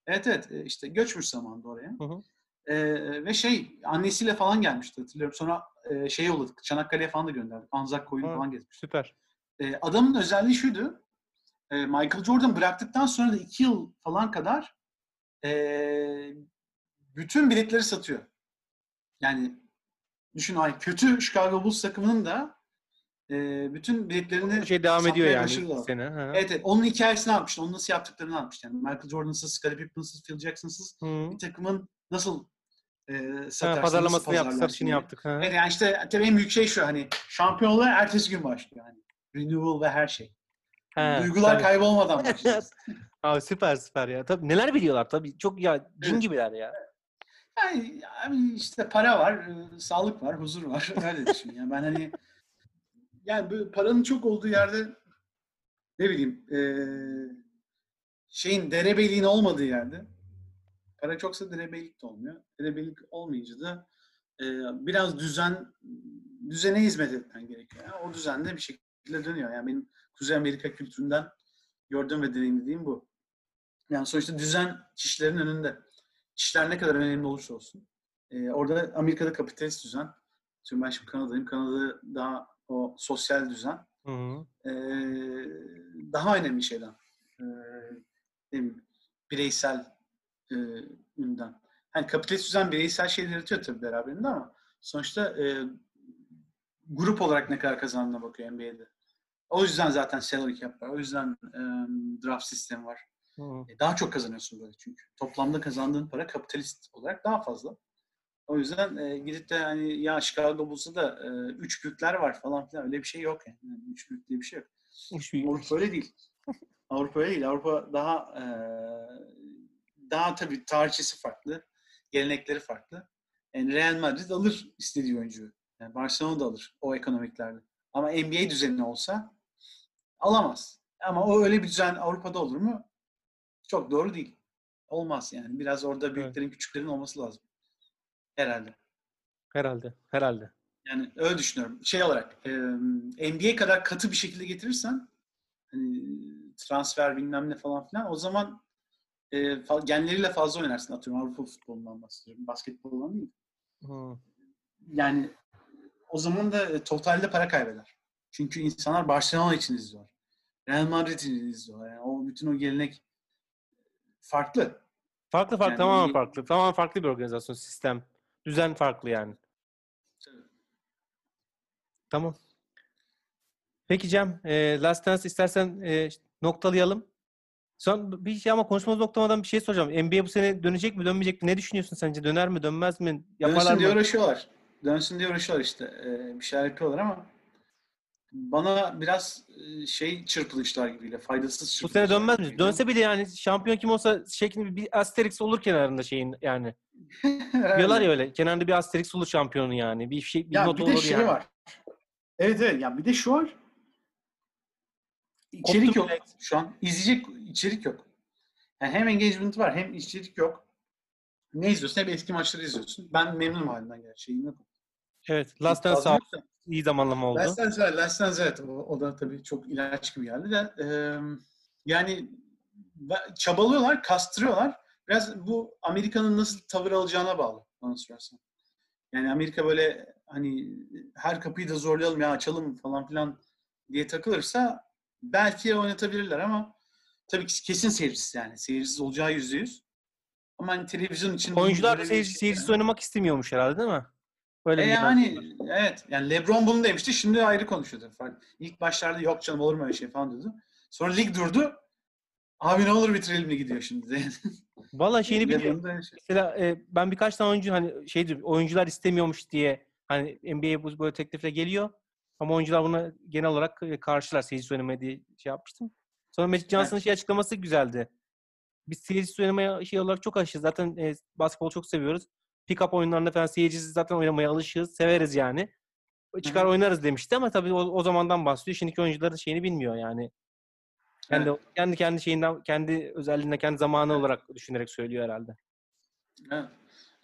Evet evet e, işte göçmüş zamanında oraya. Hı hı. E, ve şey annesiyle falan gelmişti hatırlıyorum. Sonra e, şey yolladık. Çanakkale'ye falan da gönderdik. Anzak koyunu Ha. falan gezmiş. Süper. E, adamın özelliği şuydu. E, Michael Jordan bıraktıktan sonra da iki yıl falan kadar e, bütün biletleri satıyor. Yani düşün ay kötü Chicago Bulls takımının da e, bütün biletlerini şey devam ediyor yani sene. Hı. Evet, evet. Onun hikayesini anlatmıştı. Onu nasıl yaptıklarını anlatmıştı. Yani Michael Jordan'sız, Scottie Pippen'sız, Phil Jackson'sız Hı. bir takımın nasıl e, Ha, pazarlamasını yaptık, satışını yaptık. Hı. Evet yani işte tabii en büyük şey şu hani şampiyonluğa ertesi gün başlıyor. Yani renewal ve her şey. Ha, Duygular tabii. kaybolmadan başlıyor. Abi süper süper ya. Tabii neler biliyorlar tabii. Çok ya cin gibiler ya. Yani abi işte para var, e, sağlık var, huzur var. Öyle düşün. Yani ben hani yani böyle paranın çok olduğu yerde ne bileyim e, şeyin derebeyliğin olmadığı yerde para çoksa derebeylik de olmuyor. Derebeylik olmayınca da e, biraz düzen düzene hizmet etmen gerekiyor. Yani o düzende bir şekilde dönüyor. Yani benim Kuzey Amerika kültüründen gördüğüm ve deneyimlediğim bu. Yani sonuçta düzen kişilerin önünde. Kişiler ne kadar önemli olursa olsun. Ee, orada Amerika'da kapitalist düzen. Şimdi ben şimdi Kanada'yım. Kanada'da daha o sosyal düzen. Hı hı. Ee, daha önemli şeyden. Bileyim, bireysel e, ünden. Hani kapitalist düzen bireysel şeyler yaratıyor tabii beraberinde ama sonuçta e, grup olarak ne kadar kazandığına bakıyor NBA'de. O yüzden zaten salary cap var. O yüzden e, draft sistemi var. Hı. E, Daha çok kazanıyorsun böyle çünkü. Toplamda kazandığın para kapitalist olarak daha fazla. O yüzden e, gidip de hani ya Chicago Bulls'ta da e, üç büyükler var falan filan öyle bir şey yok yani. Yani üç büyük diye bir şey yok. Üç büyük. Avrupa öyle değil. Avrupa öyle değil. Avrupa daha e, daha tabii tarihçesi farklı. Gelenekleri farklı. Yani Real Madrid alır istediği oyuncuyu. Yani Barcelona da alır o ekonomiklerle. Ama NBA düzeni olsa alamaz. Ama o öyle bir düzen Avrupa'da olur mu? Çok doğru değil. Olmaz yani. Biraz orada büyüklerin küçüklerin olması lazım. Herhalde. Herhalde. Herhalde. Yani öyle düşünüyorum. Şey olarak e, NBA kadar katı bir şekilde getirirsen hani transfer bilmem ne falan filan o zaman e, fa- genleriyle fazla oynarsın atıyorum Avrupa futbolundan bahsediyorum. Basketboldan değil. Hı. Yani o zaman da e, totalde para kaybeder. Çünkü insanlar Barcelona için izliyorlar. Real Madrid için izliyorlar. Yani o bütün o gelenek farklı. Farklı farklı Yani tamamen farklı. Tamamen farklı bir organizasyon sistem. Düzen farklı yani. Tamam. Peki Cem, e, Last Dance istersen e, noktalayalım. Son bir şey ama konuşmamız noktamadan bir şey soracağım. NBA bu sene dönecek mi, dönmeyecek mi? Ne düşünüyorsun sence? Döner mi, dönmez mi? Yaparlar Dönsün diye mı? uğraşıyorlar. Dönsün diye uğraşıyorlar işte. Ee, bir şeyler yapıyorlar ama bana biraz e, şey çırpılışlar gibiyle, faydasız Bu çırpılışlar. sene dönmez mi? Dönse bile yani şampiyon kim olsa şeklinde bir asterix olur kenarında şeyin yani. Diyorlar ya öyle. Kenarında bir asterix olur şampiyonun yani. Bir şey bir Ya not bir de olur şey yani. var. Evet evet ya bir de şu var. İçerik yok şu an. İzleyecek içerik yok. Yani hem engagement var hem içerik yok. ne izliyorsun? Hep eski maçları izliyorsun. Ben memnunum halinden gerçi. Şeyim yok. Evet. Last Dance sağ iyi zamanlama oldu. Last Dance, evet, Last Dance evet. O, o da tabii çok ilaç gibi geldi de. e, yani ba- çabalıyorlar, kastırıyorlar. Biraz bu Amerika'nın nasıl tavır alacağına bağlı bana sorarsan. Yani Amerika böyle hani her kapıyı da zorlayalım ya açalım falan filan diye takılırsa belki oynatabilirler ama tabii ki kesin seyircisiz yani. Seyircisiz olacağı yüzde yüz. Ama hani televizyon için... Oyuncular da seyirci, şey- seyircisiz oynamak istemiyormuş herhalde değil mi? Öyle E yani evet. Yani LeBron bunu demişti. Şimdi ayrı konuşuyordu. İlk başlarda yok canım olur mu öyle şey falan diyordu. Sonra lig durdu. Abi ne olur bitirelim ligi diyor şimdi. Valla şeyini biliyorum. Şey. Mesela e, ben birkaç tane oyuncu hani şey diyor, oyuncular istemiyormuş diye hani NBA'ye bu böyle teklifle geliyor. Ama oyuncular buna genel olarak e, karşılar seyircisiz oynamaya diye şey yapmıştım. Sonra Magic Johnson'ın şey açıklaması güzeldi. Biz seyircisiz oynamaya şey olarak çok alışığız. Zaten e, basketbolu çok seviyoruz. Pick-up oyunlarında falan seyircisiz zaten oynamaya alışığız. Severiz yani. Çıkar Hı hı. oynarız demişti ama tabii o, o zamandan bahsediyor. Şimdiki oyuncuların şeyini bilmiyor yani. Kendi, kendi kendi şeyinden, kendi özelliğinden, kendi zamanı olarak düşünerek söylüyor herhalde. Evet.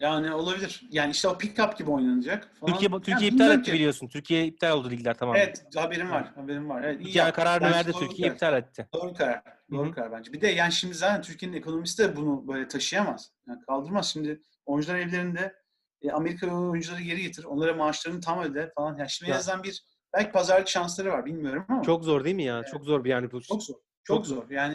Yani olabilir. Yani işte o pick-up gibi oynanacak falan. Türkiye Yani Türkiye iptal etti ki. biliyorsun. Türkiye iptal oldu ligler tamamen. Evet haberim var. Haberim var. Evet, yaptı. kararını verdi Türkiye karar. iptal etti. Doğru karar. Doğru Hı hı. karar bence. Bir de yani şimdi zaten Türkiye'nin ekonomisi de bunu böyle taşıyamaz. Yani kaldırmaz. Şimdi oyuncular evlerinde e, Amerika oyuncuları geri getir. Onlara maaşlarını tam öde falan. Yani şimdi Ya. en azından bir belki pazarlık şansları var. Bilmiyorum ama. Çok zor değil mi ya? Çok zor bir yani bu. Çok zor. Çok, Çok zor. Yani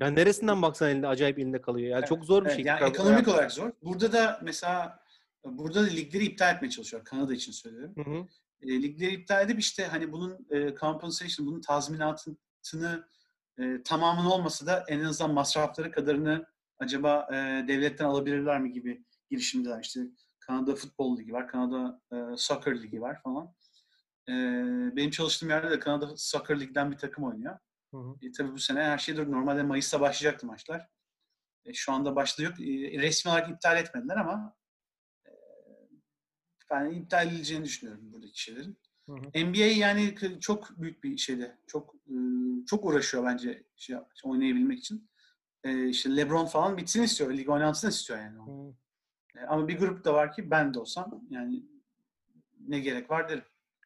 Yani neresinden baksan elinde acayip elinde kalıyor. Yani çok zor bir evet, şey. yani ekonomik olarak zor. Burada da mesela burada da ligleri iptal etmeye çalışıyor. Kanada için söylüyorum. Hı hı. E, ligleri iptal edip işte hani bunun e, compensation, bunun tazminatını e, tamamını olmasa da en azından masrafları kadarını acaba e, devletten alabilirler mi gibi girişimdeler. İşte Kanada Futbol Ligi var, Kanada e, Soccer Ligi var falan. E, benim çalıştığım yerde de Kanada Soccer Lig'den bir takım oynuyor. Hı hı. E, tabii bu sene her şey dur. Normalde Mayıs'ta başlayacaktı maçlar. E, şu anda başlıyor. E, resmi olarak iptal etmediler ama e, ben iptal edileceğini düşünüyorum buradaki şeylerin. Hı hı. NBA yani çok büyük bir şeyde. Çok e, çok uğraşıyor bence şey, oynayabilmek için. E, işte LeBron falan bitsin istiyor. Lig oynansın istiyor yani. Hı. E, ama bir grup da var ki ben de olsam yani ne gerek var derim.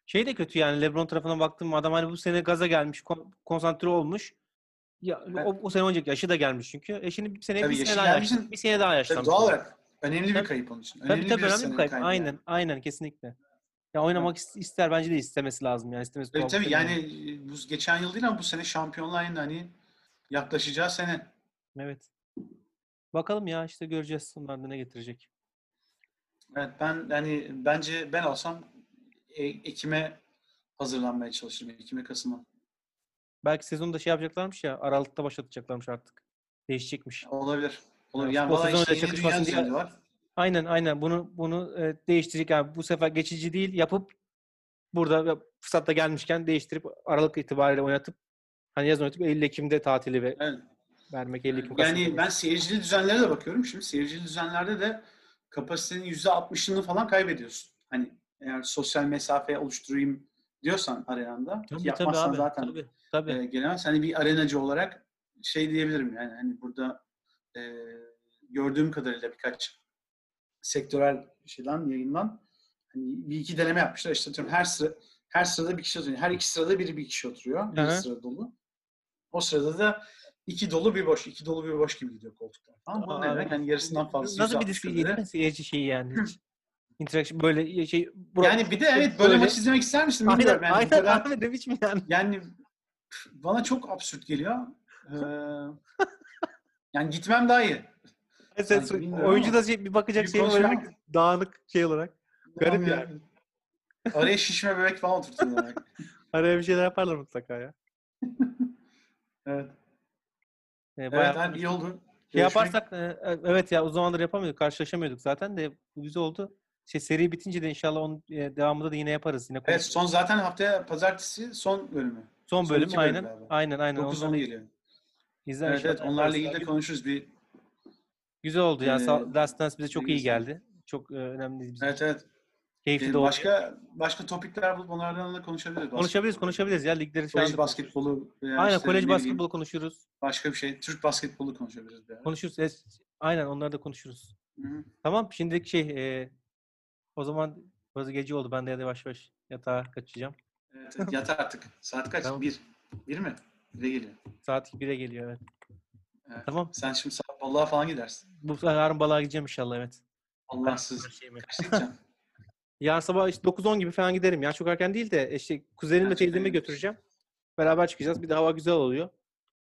Şey de kötü yani LeBron tarafına baktım adam hani bu sene gaza gelmiş, kon- konsantre olmuş. Ya Evet. o, o sene oynayacak yaşı da gelmiş çünkü. E şimdi bir sene Tabii bir sene daha yaşlanmış. Bir sene daha Tabii yaşlanmış. doğal olarak önemli bir Tabii. kayıp onun için. Tabii Önemli tabii bir önemli bir kayıp. kaybı Aynen, yani. aynen kesinlikle. Ya oynamak is- ister bence de istemesi lazım yani istemesi Tabii tabii yani bu geçen yıl değil ama bu sene Şampiyonlar Ligi'nde hani yaklaşacağı sene. Evet. Bakalım ya işte göreceğiz onlar ne getirecek. Evet ben yani bence ben olsam Ekim'e hazırlanmaya çalışırım. Ekim'e Kasım'a. Belki sezonu da şey yapacaklarmış ya Aralık'ta başlatacaklarmış artık. Değişecekmiş. Olabilir. Evet, Yani valla sezonu işte çakışmasın diye- var. Aynen aynen bunu bunu e, değiştirecek yani bu sefer geçici değil yapıp burada fırsatta gelmişken değiştirip Aralık itibariyle oynatıp hani yazın oynatıp Eylül Ekim'de tatili ve Evet. vermek Eylül Ekim. Yani ben seyircili düzenlere de bakıyorum. Şimdi seyircili düzenlerde de kapasitenin %60'ını falan kaybediyorsun. Hani eğer sosyal mesafe oluşturayım diyorsan arenanda tabii, ki tabii yapmazsan abi. zaten Tabii, tabii. e, gelemez. Hani bir arenacı olarak şey diyebilirim yani hani burada e, gördüğüm kadarıyla birkaç sektörel şeyden yayından hani bir iki deneme yapmışlar. İşte atıyorum her sıra her sırada bir kişi oturuyor. Her iki sırada biri bir kişi oturuyor. Bir Hı hı. sıra dolu. O sırada da iki dolu bir boş, iki dolu bir boş gibi gidiyor koltuklar. Tamam mı? Ne demek? Hani yarısından fazla. Nasıl bir 160 dizi lira. değil mi? Seyirci şeyi yani. Interaction böyle şey. bura- Yani bir de evet böyle, Böyle- maç izlemek ister misin bilmiyorum. aynen, Yani aynen kadar- abi ne biçim yani. Yani bana çok absürt geliyor. Ee, yani gitmem daha iyi. So- bilmiyorum oyuncu da şey, bir bakacak bir şey konuşma- dağınık şey olarak. Garip yani. Araya şişme bebek falan oturtuyorlar. Araya bir şeyler yaparlar mutlaka ya. evet. Ee, bayağı Evet abi iyi oldu. şey Görüşmek- yaparsak e, evet ya o zamandır yapamıyorduk. Karşılaşamıyorduk zaten de bu güzel oldu. Şey seri bitince de inşallah onun e, devamında da yine yaparız. Yine Evet son zaten haftaya pazartesi son bölümü. son son bölüm iki bölüm aynen. Aynen aynen. 9 Onları 10 geliyor. izler Evet, evet onlarla ilgili de konuşuruz. Bir, Güzel oldu yani. Ee, Last Dance bize çok iyi geldi. Çok e, önemli bizim evet evet. Keyifli Ee, de oldu. başka başka topikler bulup onlardan da konuşabiliriz. Konuşabiliriz, konuşabiliriz ya ligleri falan. Kolej da- basketbolu veya Aynen işte kolej basketbolu konuşuruz. başka bir şey. Türk basketbolu konuşabiliriz ara. Konuşuruz. Es- Aynen onları da konuşuruz. Hı hı. Tamam şimdilik şey e, o zaman bazı gece oldu. Ben de yavaş yavaş yatağa kaçacağım. Evet, evet, yat artık. Saat kaç? Tamam. Bir. Bir mi? Bire geliyor. Saat 1'e geliyor evet. Evet. Tamam. Sen şimdi sabah balığa falan gidersin. Bu yarın balığa gideceğim inşallah evet. Allahsız. Yarın sabah işte 9-10 gibi falan giderim. Yani çok erken değil de işte kuzenimle teyzemi götüreceğim. Beraber çıkacağız. Bir de hava güzel oluyor.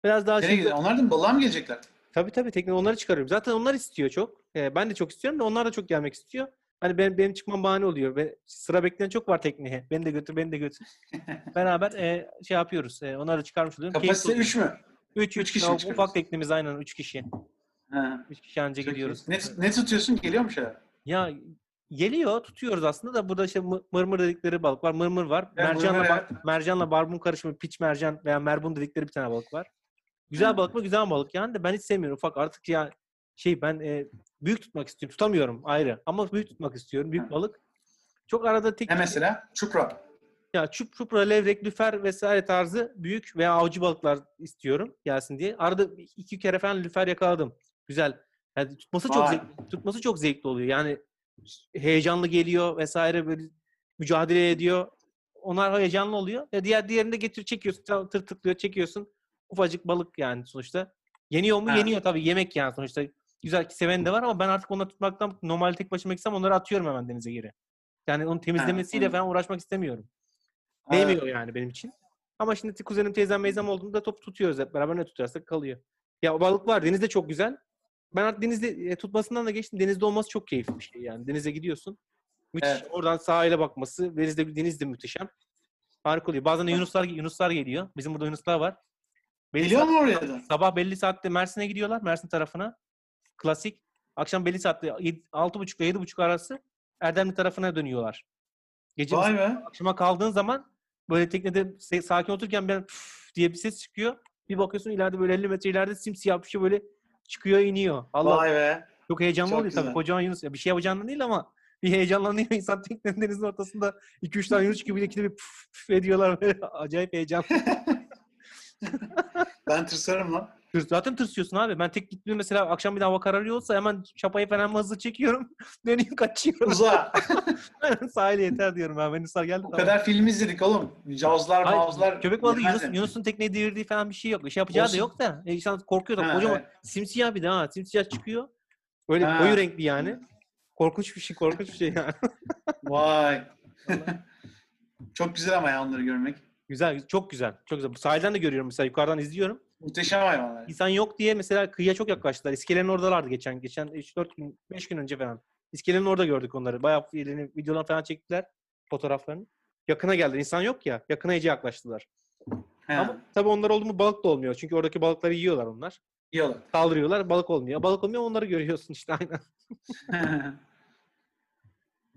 Biraz daha Nereye şimdi... Onlar da mı balığa mı gelecekler? Tabii tabii tekne onları çıkarıyorum. Zaten onlar istiyor çok. Ee, ben de çok istiyorum da onlar da çok gelmek istiyor. Hani benim, benim çıkmam bahane oluyor. Ve sıra bekleyen çok var tekneye. Beni de götür, beni de götür. Beraber e, şey yapıyoruz. E, onları da çıkarmış oluyorum. Kapasite 3 mü? 3 üç kişi Ufak çıkarıyoruz. teknemiz aynen 3 kişi. Ha, 3 kişi anca çok iyi. gidiyoruz. Ne, ne tutuyorsun? Geliyor mu şeyler? Ya geliyor tutuyoruz aslında da burada işte mı- mırmır dedikleri balık var. Mırmır var. Evet, mercanla mırmır, bar- mercanla barbun karışımı piç mercan veya merbun dedikleri bir tane balık var. Güzel Hı. balık mı? Güzel balık yani de ben hiç sevmiyorum. Ufak artık ya şey ben e, büyük tutmak istiyorum. Tutamıyorum ayrı ama büyük tutmak istiyorum. Büyük Hı. balık. Çok arada tek Ne mesela? Çupra. ya çup çupra, levrek, lüfer vesaire tarzı büyük veya avcı balıklar istiyorum gelsin diye. Arada iki kere falan lüfer yakaladım. Güzel. Yani tutması çok Vay. zevkli, tutması çok zevkli oluyor. Yani heyecanlı geliyor vesaire böyle mücadele ediyor. Onlar heyecanlı oluyor. Ya diğer diğerinde getir çekiyorsun, tır tıklıyor, çekiyorsun. Ufacık balık yani sonuçta. Yeniyor mu? Ha. Yeniyor tabii. Yemek yani sonuçta. Güzel seven de var ama ben artık onları tutmaktan normal tek başıma gitsem onları atıyorum hemen denize geri. Yani onun temizlemesiyle anladım. falan uğraşmak istemiyorum. Ha, Değmiyor yani benim için. Ama şimdi kuzenim, teyzem, meyzem olduğunda top tutuyoruz hep beraber ne tutarsak kalıyor. Ya balık var. Denizde çok güzel. Ben artık denizde e, tutmasından da geçtim. Denizde olması çok keyifli bir şey yani. Denize gidiyorsun. Müthiş. Evet. Oradan sahile bakması. Denizde, deniz de muhteşem. Harika oluyor. Bazen de Yunuslar, Yunuslar geliyor. Bizim burada Yunuslar var. Belli Geliyor mu oraya da? Sabah belli saatte Mersin'e gidiyorlar. Mersin tarafına. Klasik. Akşam belli saatte 6.30 ile 7.30 arası Erdemli tarafına dönüyorlar. Gece Vay be. akşama kaldığın zaman böyle teknede sakin otururken püf diye bir ses çıkıyor. Bir bakıyorsun ileride böyle 50 metre ileride simsiyah bir şey böyle çıkıyor iniyor. Allah Vay be. çok heyecanlı çok oluyor tabii. güzel. Kocaman Yunus. Ya bir şey yapacağından değil ama bir heyecanlanıyor insan teknenin denizin ortasında 2-3 tane Yunus gibi ikide bir püf püf ediyorlar. Böyle acayip heyecan. Ben tırsarım lan. Zaten tırsıyorsun abi. Ben tek gittiğimde mesela akşam bir daha hava kararıyor olsa hemen çapayı falan hızlı çekiyorum. Dönüyorum kaçıyorum. Uza. Sahile yeter diyorum ben. Yunuslar geldi. o tamam. kadar film izledik oğlum. Cavuzlar, Hayır, mavuzlar. köpek balığı Yunus. Yunus'un tekneyi devirdiği falan bir şey yok. Bir şey yapacağı Olsun. da yok da. E, insan korkuyor da. Ha, Kocaman evet. simsiyah bir de ha. Simsiyah çıkıyor. Böyle Ha. koyu renkli yani. Korkunç bir şey, korkunç bir şey yani. Vay. Çok güzel ama ya onları görmek. güzel, çok güzel. Çok güzel. Sahilden de görüyorum mesela yukarıdan izliyorum. Muhteşem hayvanlar. İnsan yok diye mesela kıyıya çok yaklaştılar. İskelenin oradalardı geçen geçen 3-4 gün 5 gün önce falan. İskelenin orada gördük onları. Bayağı elini, videolar falan çektiler fotoğraflarını. Yakına geldi. İnsan yok ya. Yakına iyice yaklaştılar. He. Ama tabii onlar oldu mu balık da olmuyor. Çünkü oradaki balıkları yiyorlar onlar. Yiyorlar. Kaldırıyorlar. Balık olmuyor. Balık olmuyor onları görüyorsun işte aynen.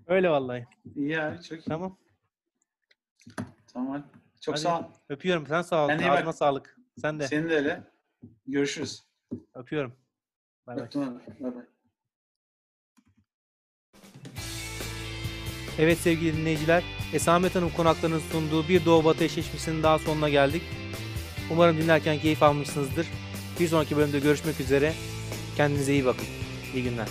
Öyle vallahi. İyi ya çok iyi. Tamam. Tamam. Çok Hadi. sağ ol. Öpüyorum. Sen sağ ol. İyi bak. Ağzına sağlık. Sen de. Senin de öyle. Görüşürüz. Öpüyorum. Bay. Bay bay. Evet sevgili dinleyiciler, Esamet Hanım konaklarının sunduğu Bir Doğu Batı eşleşmesinin daha sonuna geldik. Umarım dinlerken keyif almışsınızdır. Bir sonraki bölümde görüşmek üzere. Kendinize iyi bakın. İyi günler.